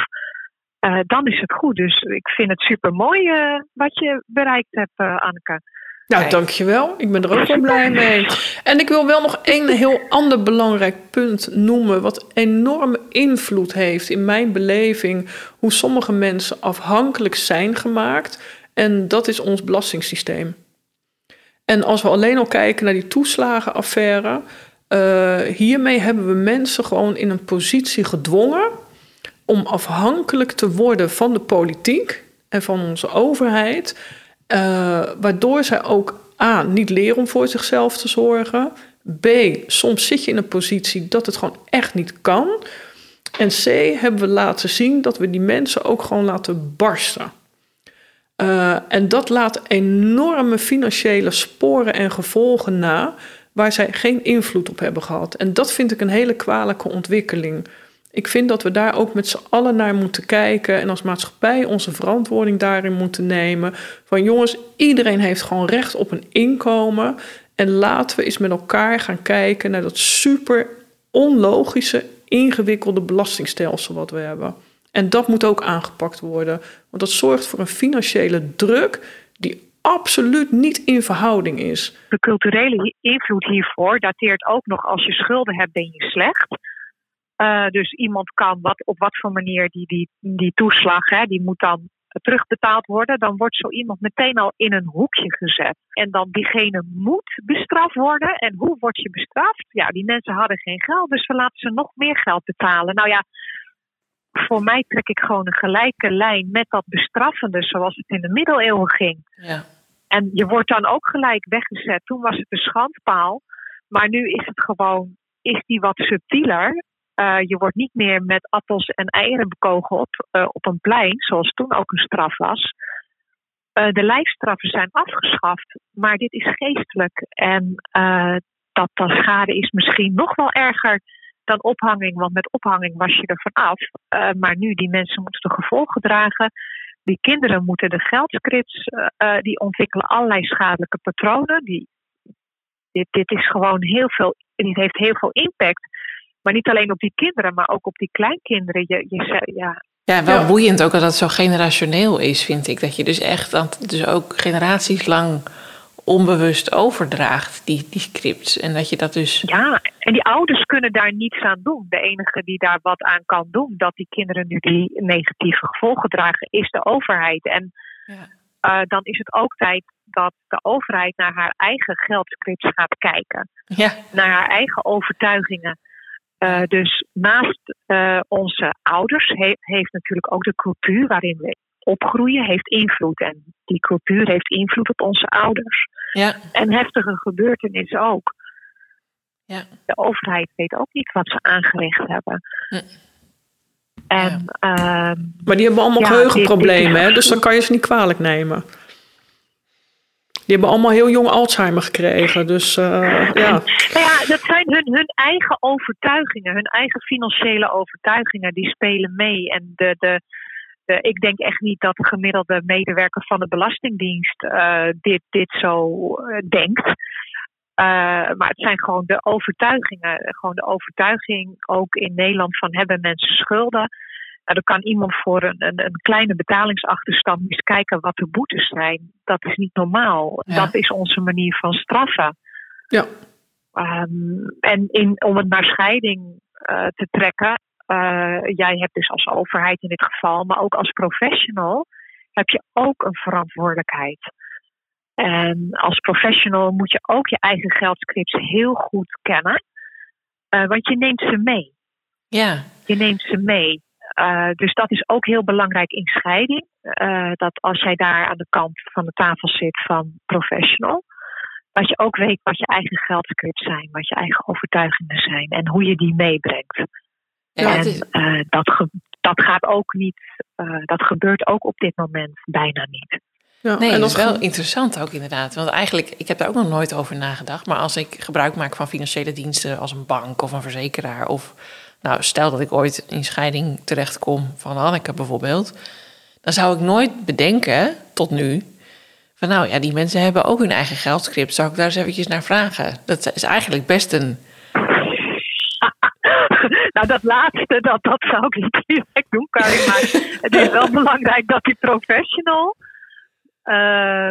Uh, dan is het goed. Dus ik vind het super mooi uh, wat je bereikt hebt, Anneke.
Nou, dankjewel. Ik ben er ook wel blij mee. En ik wil wel nog één heel ander belangrijk punt noemen, wat enorme invloed heeft in mijn beleving, hoe sommige mensen afhankelijk zijn gemaakt. En dat is ons belastingssysteem. En als we alleen al kijken naar die toeslagenaffaire, uh, hiermee hebben we mensen gewoon in een positie gedwongen om afhankelijk te worden van de politiek en van onze overheid, uh, waardoor zij ook A. niet leren om voor zichzelf te zorgen, B. soms zit je in een positie dat het gewoon echt niet kan. En C. hebben we laten zien dat we die mensen ook gewoon laten barsten. Uh, en dat laat enorme financiële sporen en gevolgen na waar zij geen invloed op hebben gehad. En dat vind ik een hele kwalijke ontwikkeling. Ik vind dat we daar ook met z'n allen naar moeten kijken en als maatschappij onze verantwoording daarin moeten nemen. Van jongens, iedereen heeft gewoon recht op een inkomen. En laten we eens met elkaar gaan kijken naar dat super onlogische, ingewikkelde belastingstelsel wat we hebben. En dat moet ook aangepakt worden. Want dat zorgt voor een financiële druk die absoluut niet in verhouding is.
De culturele invloed hiervoor dateert ook nog als je schulden hebt, ben je slecht. Uh, dus iemand kan wat, op wat voor manier die, die, die toeslag, hè, die moet dan terugbetaald worden. Dan wordt zo iemand meteen al in een hoekje gezet. En dan diegene moet bestraft worden. En hoe word je bestraft? Ja, die mensen hadden geen geld, dus we laten ze nog meer geld betalen. Nou ja, voor mij trek ik gewoon een gelijke lijn met dat bestraffende zoals het in de middeleeuwen ging.
Ja.
En je wordt dan ook gelijk weggezet. Toen was het een schandpaal. Maar nu is het gewoon, is die wat subtieler. Uh, je wordt niet meer met appels en eieren bekogeld uh, op een plein, zoals toen ook een straf was. Uh, de lijfstraffen zijn afgeschaft, maar dit is geestelijk. En dat de schade is misschien nog wel erger dan ophanging, want met ophanging was je er vanaf. maar nu, die mensen moeten de gevolgen dragen. Die kinderen moeten de geldscripts, die ontwikkelen allerlei schadelijke patronen. Die, dit, dit is gewoon heel veel, dit heeft heel veel impact. Maar niet alleen op die kinderen, maar ook op die kleinkinderen. Je, je, ja,
ja, wel ja. boeiend ook dat het zo generationeel is, vind ik. Dat je dus echt, dus ook generaties lang onbewust overdraagt, die, die scripts. En dat je dat dus.
Ja, en die ouders kunnen daar niets aan doen. De enige die daar wat aan kan doen, dat die kinderen nu die negatieve gevolgen dragen, is de overheid. En ja. uh, dan is het ook tijd dat de overheid naar haar eigen geldscripts gaat kijken.
Ja.
Naar haar eigen overtuigingen. Uh, dus naast uh, onze ouders he heeft natuurlijk ook de cultuur waarin we opgroeien heeft invloed. En die cultuur heeft invloed op onze ouders.
Ja.
En heftige gebeurtenissen ook.
Ja.
De overheid weet ook niet wat ze aangericht hebben.
Hm.
En, ja. uh,
maar die hebben allemaal ja, geheugenproblemen, dit, dit hè? dus dan kan je ze niet kwalijk nemen. Die hebben allemaal heel jong Alzheimer gekregen. Dus uh, ja.
Nou ja, dat zijn hun, hun eigen overtuigingen, hun eigen financiële overtuigingen, die spelen mee. En de, de, ik denk echt niet dat de gemiddelde medewerker van de Belastingdienst uh, dit, dit zo uh, denkt. maar het zijn gewoon de overtuigingen. Gewoon de overtuiging ook in Nederland van hebben mensen schulden. Nou, dan kan iemand voor een, een, een, kleine betalingsachterstand eens kijken wat de boetes zijn. Dat is niet normaal. Ja. Dat is onze manier van straffen.
Ja.
Um, en in, om het naar scheiding te trekken, uh, jij hebt dus als overheid in dit geval, maar ook als professional, heb je ook een verantwoordelijkheid. En als professional moet je ook je eigen geldscripts heel goed kennen. Uh, want je neemt ze mee.
Ja.
Je neemt ze mee. Uh, dus dat is ook heel belangrijk in scheiding. Uh, dat als jij daar aan de kant van de tafel zit van professional, dat je ook weet wat je eigen geldscripts zijn, wat je eigen overtuigingen zijn en hoe je die meebrengt. Ja, en is... dat, dat gaat ook niet, dat gebeurt ook op dit moment bijna niet.
Ja, nee, en dat is wel interessant ook inderdaad. Want eigenlijk, ik heb daar ook nog nooit over nagedacht. Maar als ik gebruik maak van financiële diensten als een bank of een verzekeraar... of nou, stel dat ik ooit in scheiding terechtkom van Anneke bijvoorbeeld... dan zou ik nooit bedenken, tot nu... van nou ja, die mensen hebben ook hun eigen geldscript. Zou ik daar eens eventjes naar vragen? Dat is eigenlijk best een... [laughs]
Nou, dat laatste, dat, dat zou ik niet direct doen, Karin. Maar [laughs] het is wel belangrijk dat die professional uh,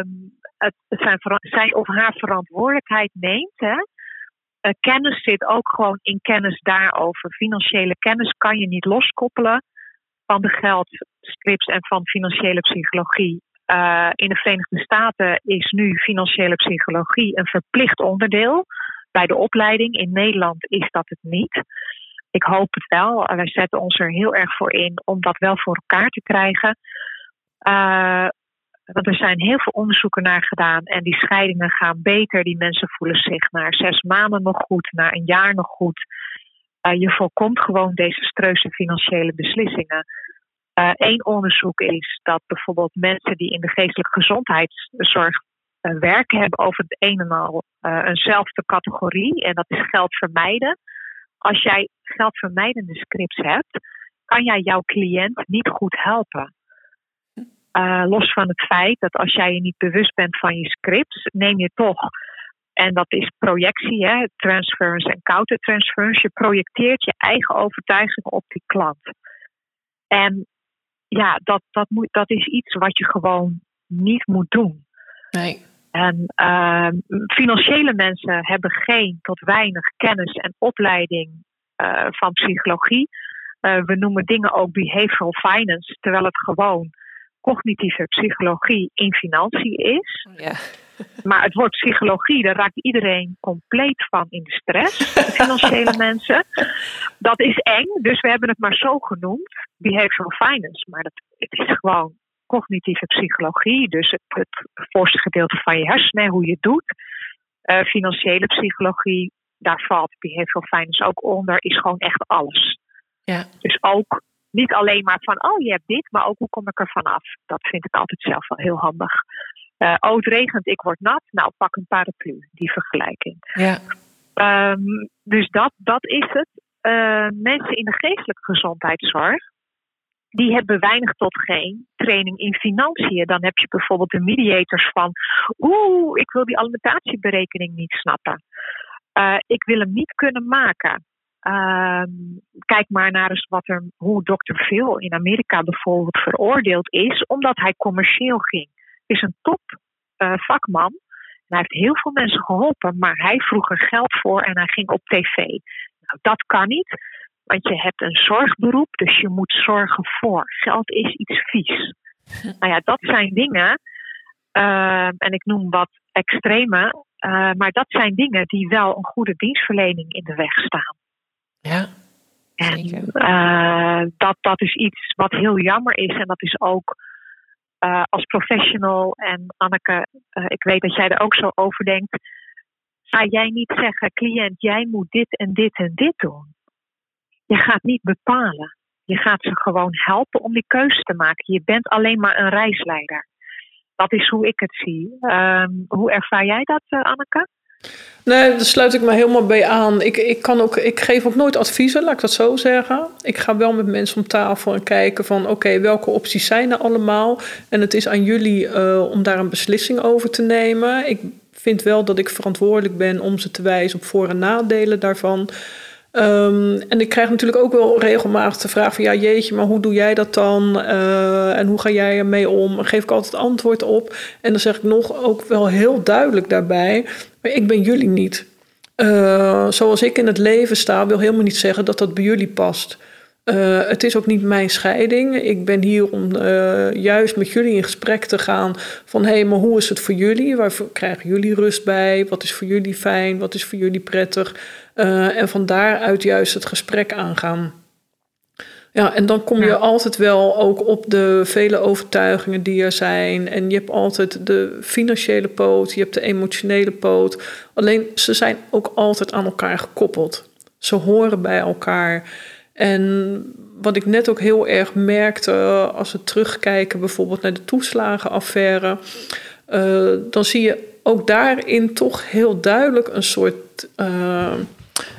het zijn, zijn of haar verantwoordelijkheid neemt. Hè. Uh, kennis zit ook gewoon in kennis daarover. Financiële kennis kan je niet loskoppelen van de geldscripts en van financiële psychologie. Uh, in de Verenigde Staten is nu financiële psychologie een verplicht onderdeel bij de opleiding. In Nederland is dat het niet. Ik hoop het wel. Wij zetten ons er heel erg voor in om dat wel voor elkaar te krijgen. Uh, want er zijn heel veel onderzoeken naar gedaan en die scheidingen gaan beter. Die mensen voelen zich na zes maanden nog goed, na een jaar nog goed. Uh, je voorkomt gewoon desastreuze financiële beslissingen. Eén uh, onderzoek is dat bijvoorbeeld mensen die in de geestelijke gezondheidszorg uh, werken, hebben over het een en al eenzelfde categorie. En dat is geld vermijden. Als jij geldvermijdende scripts hebt, kan jij jouw cliënt niet goed helpen. Uh, los van het feit dat als jij je niet bewust bent van je scripts, neem je toch, en dat is projectie, hè, transference en countertransference, je projecteert je eigen overtuigingen op die klant. En ja, dat, dat, moet, dat is iets wat je gewoon niet moet doen.
Nee.
En uh, financiële mensen hebben geen tot weinig kennis en opleiding uh, van psychologie. Uh, we noemen dingen ook behavioral finance, terwijl het gewoon cognitieve psychologie in financiën is.
Ja. [laughs]
Maar het woord psychologie, daar raakt iedereen compleet van in de stress. De financiële [laughs] mensen. Dat is eng, dus we hebben het maar zo genoemd. Behavioral finance. Maar dat, het is gewoon cognitieve psychologie. Dus het, het voorste gedeelte van je hersenen, hoe je het doet. Uh, financiële psychologie, daar valt behavioral finance ook onder, is gewoon echt alles.
Ja.
Dus ook niet alleen maar van, oh je hebt dit, maar ook hoe kom ik er vanaf. Dat vind ik altijd zelf wel heel handig. Uh, oh, het regent, ik word nat. Nou, pak een paraplu, die vergelijking.
Ja.
Um, dus dat, dat is het. Uh, mensen in de geestelijke gezondheidszorg, die hebben weinig tot geen training in financiën. Dan heb je bijvoorbeeld de mediators van, oeh, ik wil die alimentatieberekening niet snappen. Uh, ik wil hem niet kunnen maken. Uh, kijk maar naar eens wat er, hoe Dr. Phil in Amerika bijvoorbeeld veroordeeld is, omdat hij commercieel ging. Is een top uh, vakman. En hij heeft heel veel mensen geholpen, maar hij vroeg er geld voor en hij ging op tv. Nou, dat kan niet, want je hebt een zorgberoep, dus je moet zorgen voor. Geld is iets vies. [laughs] Nou ja, dat zijn dingen, uh, en ik noem wat extreme, uh, maar dat zijn dingen die wel een goede dienstverlening in de weg staan. En uh, dat, dat is iets wat heel jammer is. En dat is ook uh, als professional. En Anneke, uh, ik weet dat jij er ook zo over denkt. Ga jij niet zeggen, cliënt, jij moet dit en dit en dit doen. Je gaat niet bepalen. Je gaat ze gewoon helpen om die keuze te maken. Je bent alleen maar een reisleider. Dat is hoe ik het zie. Um, hoe ervaar jij dat, Anneke?
Nee, daar sluit ik me helemaal bij aan. Ik, ik, kan ook, ik geef ook nooit adviezen, laat ik dat zo zeggen. Ik ga wel met mensen om tafel en kijken van... oké, welke opties zijn er allemaal? En het is aan jullie uh, om daar een beslissing over te nemen. Ik vind wel dat ik verantwoordelijk ben om ze te wijzen op voor- en nadelen daarvan... Um, en ik krijg natuurlijk ook wel regelmatig de vraag van ja, jeetje, maar hoe doe jij dat dan? Uh, en hoe ga jij ermee om? Dan geef ik altijd antwoord op. En dan zeg ik nog ook wel heel duidelijk daarbij, maar ik ben jullie niet. Uh, zoals ik in het leven sta, wil helemaal niet zeggen dat dat bij jullie past. Uh, het is ook niet mijn scheiding. Ik ben hier om juist met jullie in gesprek te gaan van hé, hey, maar hoe is het voor jullie? Waar krijgen jullie rust bij? Wat is voor jullie fijn? Wat is voor jullie prettig? Uh, en van daaruit juist het gesprek aangaan. Ja, en dan kom je altijd wel ook op de vele overtuigingen die er zijn. En je hebt altijd de financiële poot, je hebt de emotionele poot. Alleen ze zijn ook altijd aan elkaar gekoppeld. Ze horen bij elkaar. En wat ik net ook heel erg merkte, als we terugkijken bijvoorbeeld naar de toeslagenaffaire, uh, dan zie je ook daarin toch heel duidelijk een soort, uh,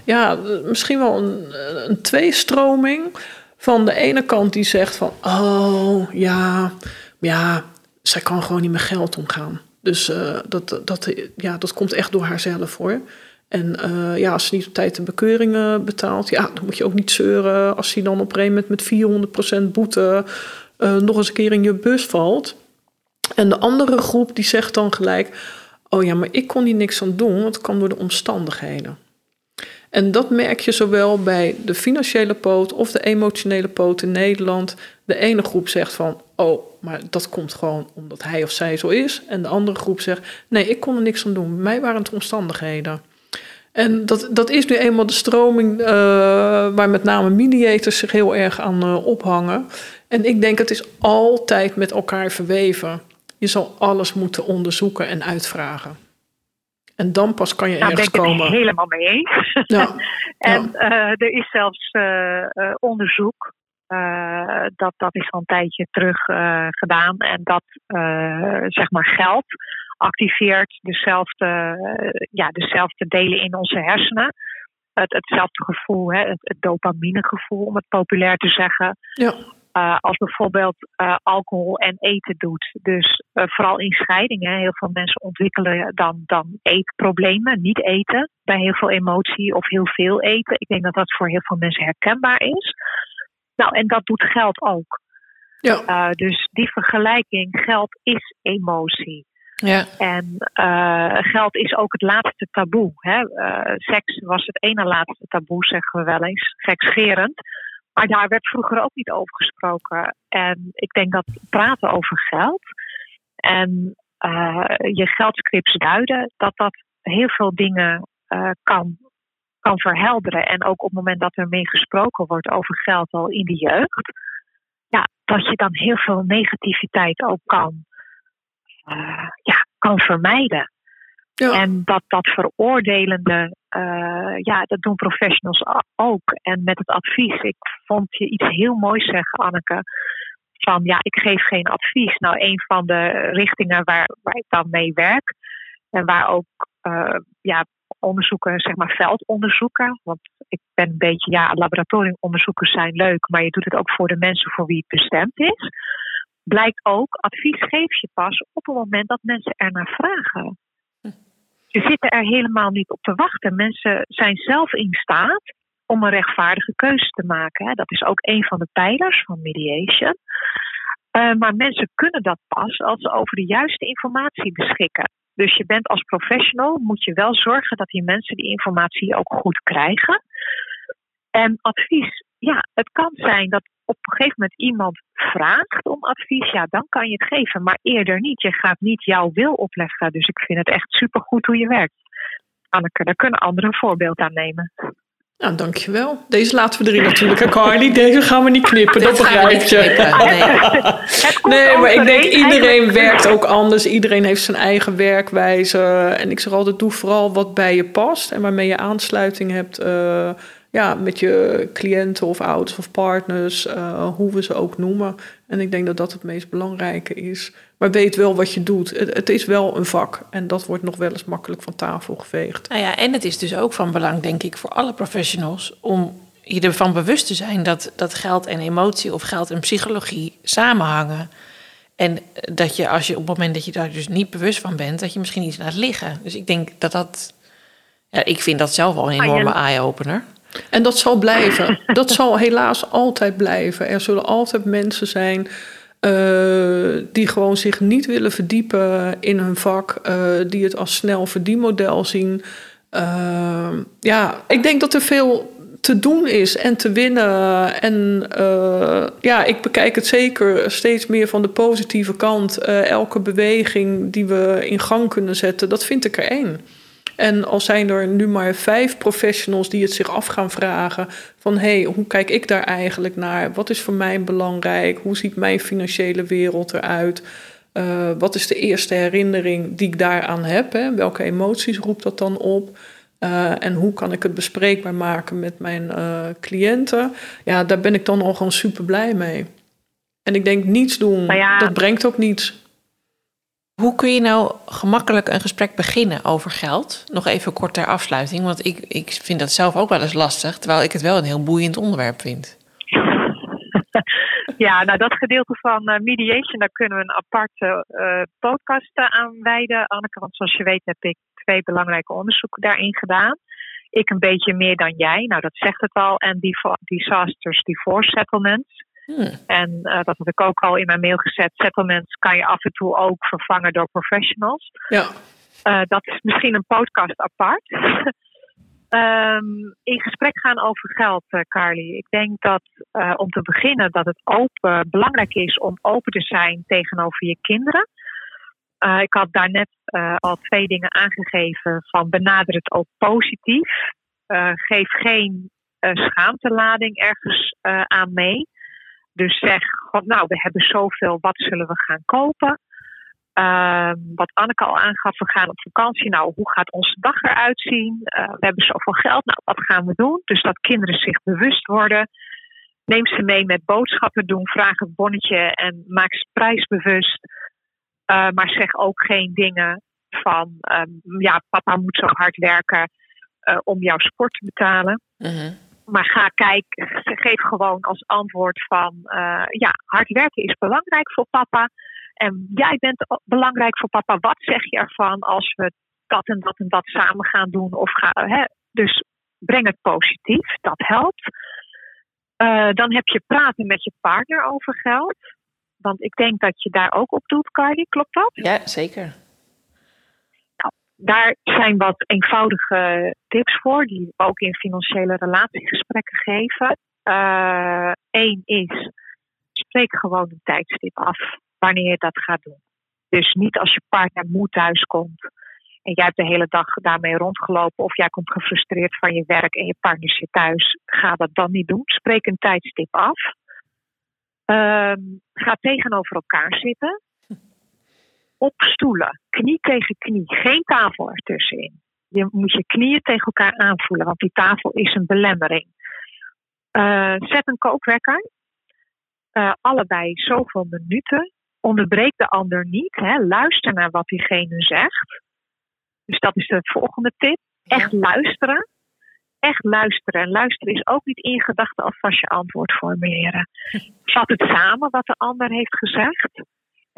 ja, misschien wel een, een tweestroming. Van de ene kant die zegt van, oh ja, ja, zij kan gewoon niet met geld omgaan. Dus uh, dat, dat, ja, dat komt echt door haarzelf hoor. En uh, ja, als ze niet op tijd de bekeuringen betaalt, ja, dan moet je ook niet zeuren als hij dan op een gegeven moment met 400% boete uh, nog eens een keer in je bus valt. En de andere groep die zegt dan gelijk: Oh ja, maar ik kon hier niks aan doen, want het kan door de omstandigheden. En dat merk je zowel bij de financiële poot of de emotionele poot in Nederland. De ene groep zegt van, oh, maar dat komt gewoon omdat hij of zij zo is. En de andere groep zegt, nee, ik kon er niks aan doen. Mij waren het omstandigheden. En dat, dat is nu eenmaal de stroming uh, waar met name mediators zich heel erg aan uh, ophangen. En ik denk het is altijd met elkaar verweven. Je zal alles moeten onderzoeken en uitvragen. En dan pas kan je
nou,
ergens
ben ik
komen.
het helemaal mee eens. [laughs] [laughs] Ja. en ja. Uh, er is zelfs onderzoek. dat, dat is al een tijdje terug gedaan. En dat zeg maar geld activeert dezelfde, ja, dezelfde delen in onze hersenen. Het, hetzelfde gevoel, hè, het, het dopaminegevoel, om het populair te zeggen.
Ja.
Uh, als bijvoorbeeld uh, alcohol en eten doet. Dus uh, vooral in scheidingen, heel veel mensen ontwikkelen dan, dan eetproblemen, niet eten, bij heel veel emotie of heel veel eten. Ik denk dat dat voor heel veel mensen herkenbaar is. Nou, en dat doet geld ook.
Ja.
dus die vergelijking, geld is emotie.
Ja.
En uh, geld is ook het laatste taboe. Hè? Uh, seks was het ene laatste taboe, zeggen we wel eens, seksgerend. Maar daar werd vroeger ook niet over gesproken. En ik denk dat praten over geld en uh, je geldscripts duiden, dat dat heel veel dingen kan, kan verhelderen. En ook op het moment dat er mee gesproken wordt over geld al in de jeugd, ja, dat je dan heel veel negativiteit ook kan uh, ja, kan vermijden. En dat dat veroordelende, uh, ja, dat doen professionals ook. En met het advies, ik vond je iets heel moois zeggen, Anneke. Van ja, ik geef geen advies. Nou, een van de richtingen waar, waar ik dan mee werk. En waar ook uh, ja, onderzoeken, zeg maar veldonderzoeken. Want ik ben een beetje, ja, laboratoriumonderzoekers zijn leuk, maar je doet het ook voor de mensen voor wie het bestemd is blijkt ook, advies geef je pas op het moment dat mensen er naar vragen. Ze zitten er helemaal niet op te wachten. Mensen zijn zelf in staat om een rechtvaardige keuze te maken. Dat is ook een van de pijlers van mediation. Uh, maar mensen kunnen dat pas als ze over de juiste informatie beschikken. Dus je bent als professional, moet je wel zorgen dat die mensen die informatie ook goed krijgen. En advies, ja, het kan zijn dat op een gegeven moment iemand vraagt om advies, ja, dan kan je het geven. Maar eerder niet. Je gaat niet jouw wil opleggen. Dus ik vind het echt supergoed hoe je werkt. Anneke, daar kunnen anderen een voorbeeld aan nemen.
Nou, dankjewel. Deze laten we erin natuurlijk, Carly. Deze gaan we niet knippen, dat begrijp je. [laughs]
Nee, [laughs]
nee maar ik denk iedereen werkt ook anders. Iedereen heeft zijn eigen werkwijze. En ik zeg altijd, doe vooral wat bij je past en waarmee je aansluiting hebt. Uh, ja, met je cliënten of ouders of partners, uh, hoe we ze ook noemen. En ik denk dat dat het meest belangrijke is. Maar weet wel wat je doet. Het, het, is wel een vak en dat wordt nog wel eens makkelijk van tafel geveegd.
Nou ja, en het is dus ook van belang, denk ik, voor alle professionals om je ervan bewust te zijn dat, dat geld en emotie of geld en psychologie samenhangen. En dat je als je op het moment dat je daar dus niet bewust van bent, dat je misschien iets laat liggen. Dus ik denk dat dat. Ja, ik vind dat zelf al een enorme eye-opener.
En dat zal blijven. Dat zal helaas altijd blijven. Er zullen altijd mensen zijn uh, die gewoon zich niet willen verdiepen in hun vak, uh, die het als snel verdienmodel zien. Uh, ja, ik denk dat er veel te doen is en te winnen. En ja, ik bekijk het zeker steeds meer van de positieve kant. Elke beweging die we in gang kunnen zetten, dat vind ik er één. En al zijn er nu maar vijf professionals die het zich af gaan vragen: van hé, hey, hoe kijk ik daar eigenlijk naar? Wat is voor mij belangrijk? Hoe ziet mijn financiële wereld eruit? Uh, wat is de eerste herinnering die ik daaraan heb? Hè? Welke emoties roept dat dan op? Uh, en hoe kan ik het bespreekbaar maken met mijn uh, cliënten? Ja, daar ben ik dan al gewoon super blij mee. En ik denk niets doen, ja, dat brengt ook niets.
Hoe kun je nou gemakkelijk een gesprek beginnen over geld? Nog even kort ter afsluiting, want ik, ik vind dat zelf ook wel eens lastig, terwijl ik het wel een heel boeiend onderwerp vind. [laughs]
Ja, nou dat gedeelte van uh, mediation, daar kunnen we een aparte uh, podcast aan wijden, Anneke. Want zoals je weet heb ik twee belangrijke onderzoeken daarin gedaan. Ik een beetje meer dan jij, nou dat zegt het al. En disasters divorce settlements. Hmm. En uh, dat had ik ook al in mijn mail gezet. Settlements kan je af en toe ook vervangen door professionals. Ja. Uh, dat is misschien een podcast apart. um, [laughs] in gesprek gaan over geld, uh, Carly. Ik denk dat om te beginnen dat het open, belangrijk is om open te zijn tegenover je kinderen. ik had daarnet al twee dingen aangegeven van benader het ook positief. geef geen schaamtelading ergens aan mee. Dus zeg, nou, we hebben zoveel, wat zullen we gaan kopen? Uh, wat Anneke al aangaf, we gaan op vakantie. Nou, hoe gaat onze dag eruit zien? Uh, we hebben zoveel geld, nou, wat gaan we doen? Dus dat kinderen zich bewust worden. Neem ze mee met boodschappen doen, vraag het bonnetje en maak ze prijsbewust. Uh, maar zeg ook geen dingen van, ehm, ja, papa moet zo hard werken eh, om jouw sport te betalen. Uh maar ga kijken, geef gewoon als antwoord van uh, ja, hard werken is belangrijk voor papa. En jij bent belangrijk voor papa. Wat zeg je ervan als we dat en dat en dat samen gaan doen? Of ga, hè? Dus breng het positief, dat helpt. Uh, dan heb je praten met je partner over geld. Want ik denk dat je daar ook op doet, Carly. Klopt dat?
Ja, zeker
daar zijn wat eenvoudige tips voor, die we ook in financiële relatiegesprekken geven. Eén uh, is, spreek gewoon een tijdstip af wanneer je dat gaat doen. Dus niet als je partner moe thuis komt en jij hebt de hele dag daarmee rondgelopen of jij komt gefrustreerd van je werk en je partner zit thuis, ga dat dan niet doen. Spreek een tijdstip af. Uh, ga tegenover elkaar zitten op stoelen, knie tegen knie, geen tafel ertussenin. Je moet je knieën tegen elkaar aanvoelen, want die tafel is een belemmering. Uh, zet een kookwekker, uh, allebei zoveel minuten. Onderbreek de ander niet, hè. luister naar wat diegene zegt. Dus dat is de volgende tip. Echt luisteren. Echt luisteren. En luisteren is ook niet in gedachten alvast je antwoord formuleren. [laughs] Vat het samen wat de ander heeft gezegd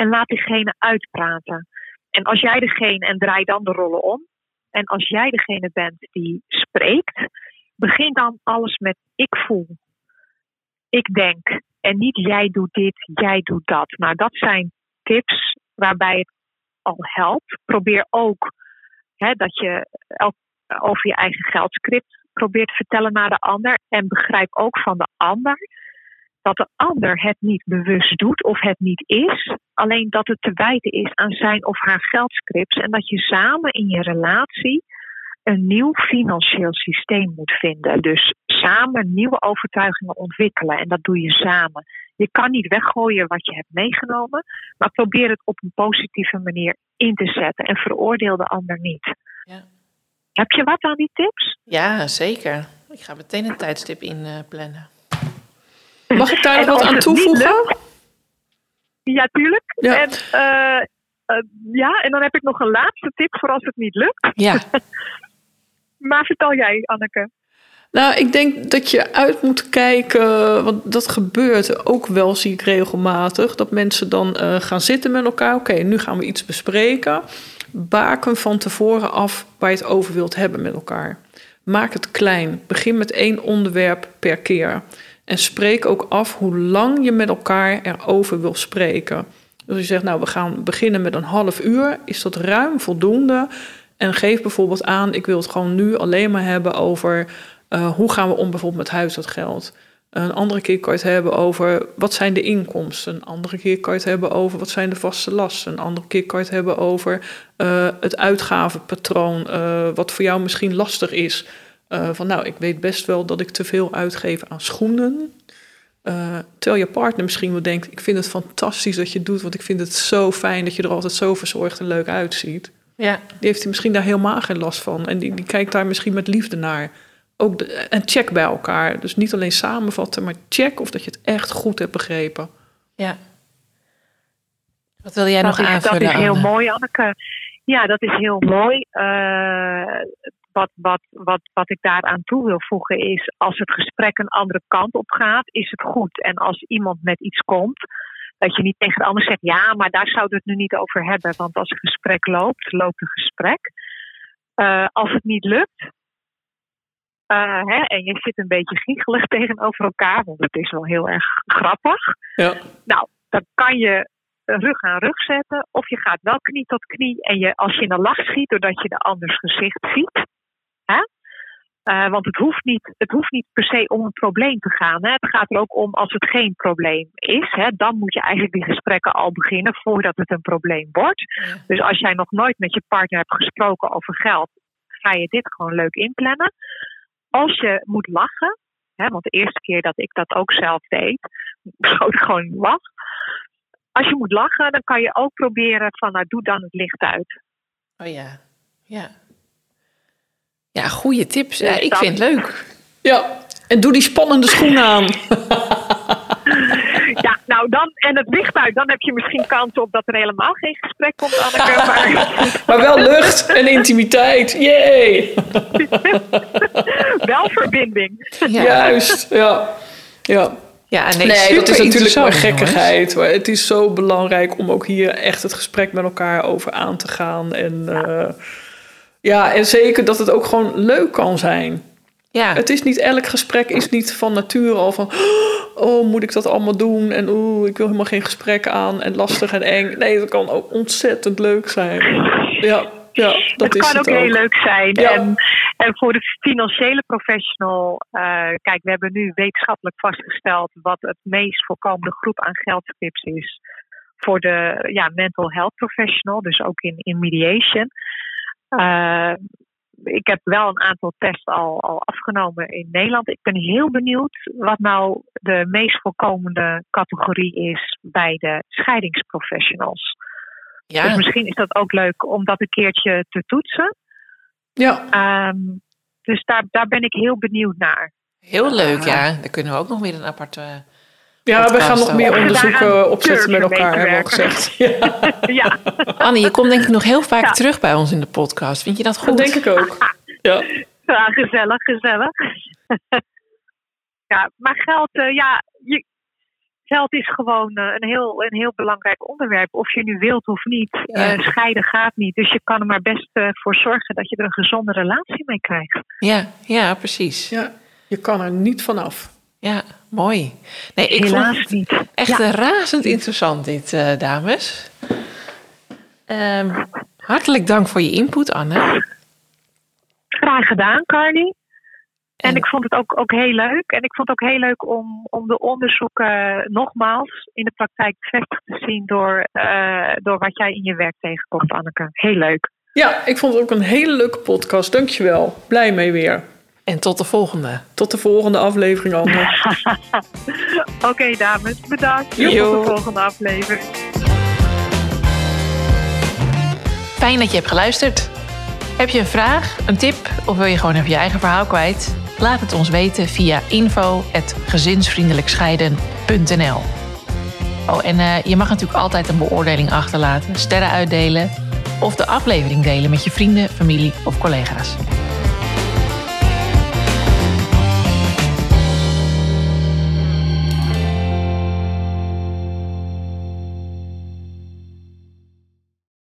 en laat diegene uitpraten. En als jij degene, en draai dan de rollen om. En als jij degene bent die spreekt, begin dan alles met ik voel. Ik denk. En niet jij doet dit, jij doet dat. Maar dat zijn tips waarbij het al helpt. Probeer ook hè, dat je over je eigen geldscript probeert te vertellen naar de ander. En begrijp ook van de ander dat de ander het niet bewust doet of het niet is, alleen dat het te wijten is aan zijn of haar geldscripts en dat je samen in je relatie een nieuw financieel systeem moet vinden. Dus samen nieuwe overtuigingen ontwikkelen en dat doe je samen. Je kan niet weggooien wat je hebt meegenomen, maar probeer het op een positieve manier in te zetten en veroordeel de ander niet. Ja. Heb je wat aan die tips?
Ja, zeker. Ik ga meteen een tijdstip inplannen. Uh,
Mag ik daar nog wat aan toevoegen?
Ja, tuurlijk. Ja. En, uh, uh, ja, en dan heb ik nog een laatste tip voor als het niet lukt.
Ja. [laughs]
maar vertel jij, Anneke.
Nou, ik denk dat je uit moet kijken, want dat gebeurt ook wel, zie ik regelmatig, dat mensen dan uh, gaan zitten met elkaar. Oké, nu gaan we iets bespreken. Baken van tevoren af waar je het over wilt hebben met elkaar. Maak het klein. Begin met één onderwerp per keer. En spreek ook af hoe lang je met elkaar erover wil spreken. Dus je zegt, nou, we gaan beginnen met een half uur. Is dat ruim voldoende? En geef bijvoorbeeld aan, ik wil het gewoon nu alleen maar hebben over eh, hoe gaan we om bijvoorbeeld met huishoudgeld? Een andere keer kan je het hebben over wat zijn de inkomsten. Een andere keer kan je het hebben over wat zijn de vaste lasten. Een andere keer kan je het hebben over uh, het uitgavenpatroon, uh, wat voor jou misschien lastig is. Uh, van nou, ik weet best wel dat ik te veel uitgeef aan schoenen. terwijl je partner misschien wel denkt, ik vind het fantastisch dat je het doet, want ik vind het zo fijn dat je er altijd zo verzorgd en leuk uitziet. Ja. Die heeft hij misschien daar helemaal geen last van. En die, die kijkt daar misschien met liefde naar ook de, en check bij elkaar. Dus niet alleen samenvatten, maar check of dat je het echt goed hebt begrepen.
Ja. Wat wil jij nog is, aanvullen?
Dat is heel mooi, Anneke. Ja, dat is heel mooi. Uh, wat, wat, wat, wat ik daaraan toe wil voegen is, als het gesprek een andere kant op gaat, is het goed. En als iemand met iets komt, dat je niet tegen de ander zegt, ja, maar daar zouden we het nu niet over hebben. Want als een gesprek loopt, loopt een gesprek. Uh, als het niet lukt, uh, hè, en je zit een beetje giechelig [laughs] tegenover elkaar, want het is wel heel erg grappig. Ja. Nou, dan kan je rug aan rug zetten, of je gaat wel knie tot knie en je, als je in een lach schiet doordat je de anders gezicht ziet. Hè? Uh, want het hoeft, niet, het hoeft niet per se om een probleem te gaan. Hè. Het gaat er ook om als het geen probleem is. Hè, dan moet je eigenlijk die gesprekken al beginnen voordat het een probleem wordt. Dus als jij nog nooit met je partner hebt gesproken over geld, ga je dit gewoon leuk inplannen als je moet lachen, hè, want de eerste keer dat ik dat ook zelf deed, [laughs] schoot ik gewoon lach. Als je moet lachen, dan kan je ook proberen van, nou doe dan het licht uit.
Oh ja, ja. Ja, goede tips. Ja, ik vind het leuk.
Ja, en doe die spannende schoenen aan. [laughs]
Ja, nou dan, en het licht uit, dan heb je misschien kans op dat er helemaal geen gesprek komt, Anneke. [laughs] Maar,
maar wel lucht en intimiteit, yay! [laughs]
wel verbinding.
Ja. Juist, ja. ja. Ja, nee, nee dat is natuurlijk maar gekkigheid. Maar het is zo belangrijk om ook hier echt het gesprek met elkaar over aan te gaan. En ja, uh, ja en zeker dat het ook gewoon leuk kan zijn. Ja. Het is niet, elk gesprek is niet van nature al van... oh, moet ik dat allemaal doen? En oeh, ik wil helemaal geen gesprek aan en lastig en eng. Nee, dat kan ook ontzettend leuk zijn. Ja, ja dat
het
kan
ook, heel leuk zijn. En, en voor de financiële professional... Uh, kijk, we hebben nu wetenschappelijk vastgesteld... wat het meest voorkomende groep aan geldtips is... voor de ja, mental health professional, dus ook in, in mediation... Uh, ik heb wel een aantal tests al, al afgenomen in Nederland. Ik ben heel benieuwd wat nou de meest voorkomende categorie is bij de scheidingsprofessionals. Ja. Dus misschien is dat ook leuk om dat een keertje te toetsen. Ja. Um, dus daar, daar ben ik heel benieuwd naar.
Heel leuk, ja. Daar kunnen we ook nog weer een aparte
ja, we gaan nog meer onderzoeken opzetten met elkaar, hebben we gezegd. [laughs] Ja. [laughs]
ja. Annie, je komt denk ik nog heel vaak terug bij ons in de podcast. Vind je dat goed?
Dat denk ik ook. [laughs] Ja,
ja gezellig, gezellig. ja, maar geld, uh, ja, je, geld is gewoon uh, een, heel, een heel belangrijk onderwerp. Of je nu wilt of niet. Uh, scheiden gaat niet. Dus je kan er maar best voor zorgen dat je er een gezonde relatie mee krijgt.
Ja, ja precies.
Ja, je kan er niet vanaf.
Ja, mooi. Nee, ik Helaas vond het niet. echt ja. razend interessant dit, uh, dames. Um, hartelijk dank voor je input, Anne.
Graag gedaan, Carly. En, en ik vond het ook, ook heel leuk. En ik vond het ook heel leuk om, om de onderzoeken nogmaals in de praktijk bevestigd te zien door, uh, door wat jij in je werk tegenkomt, Anneke. Heel leuk.
Ja, ik vond het ook een hele leuke podcast. Dankjewel. Blij mee weer.
En tot de volgende.
Tot de volgende aflevering, Anne. [laughs]
Oké, okay, dames. Bedankt. Tot de volgende aflevering.
Fijn dat je hebt geluisterd. Heb je een vraag, een tip of wil je gewoon even je eigen verhaal kwijt? Laat het ons weten via info.gezinsvriendelijkscheiden.nl Oh, en uh, je mag natuurlijk altijd een beoordeling achterlaten, sterren uitdelen of de aflevering delen met je vrienden, familie of collega's.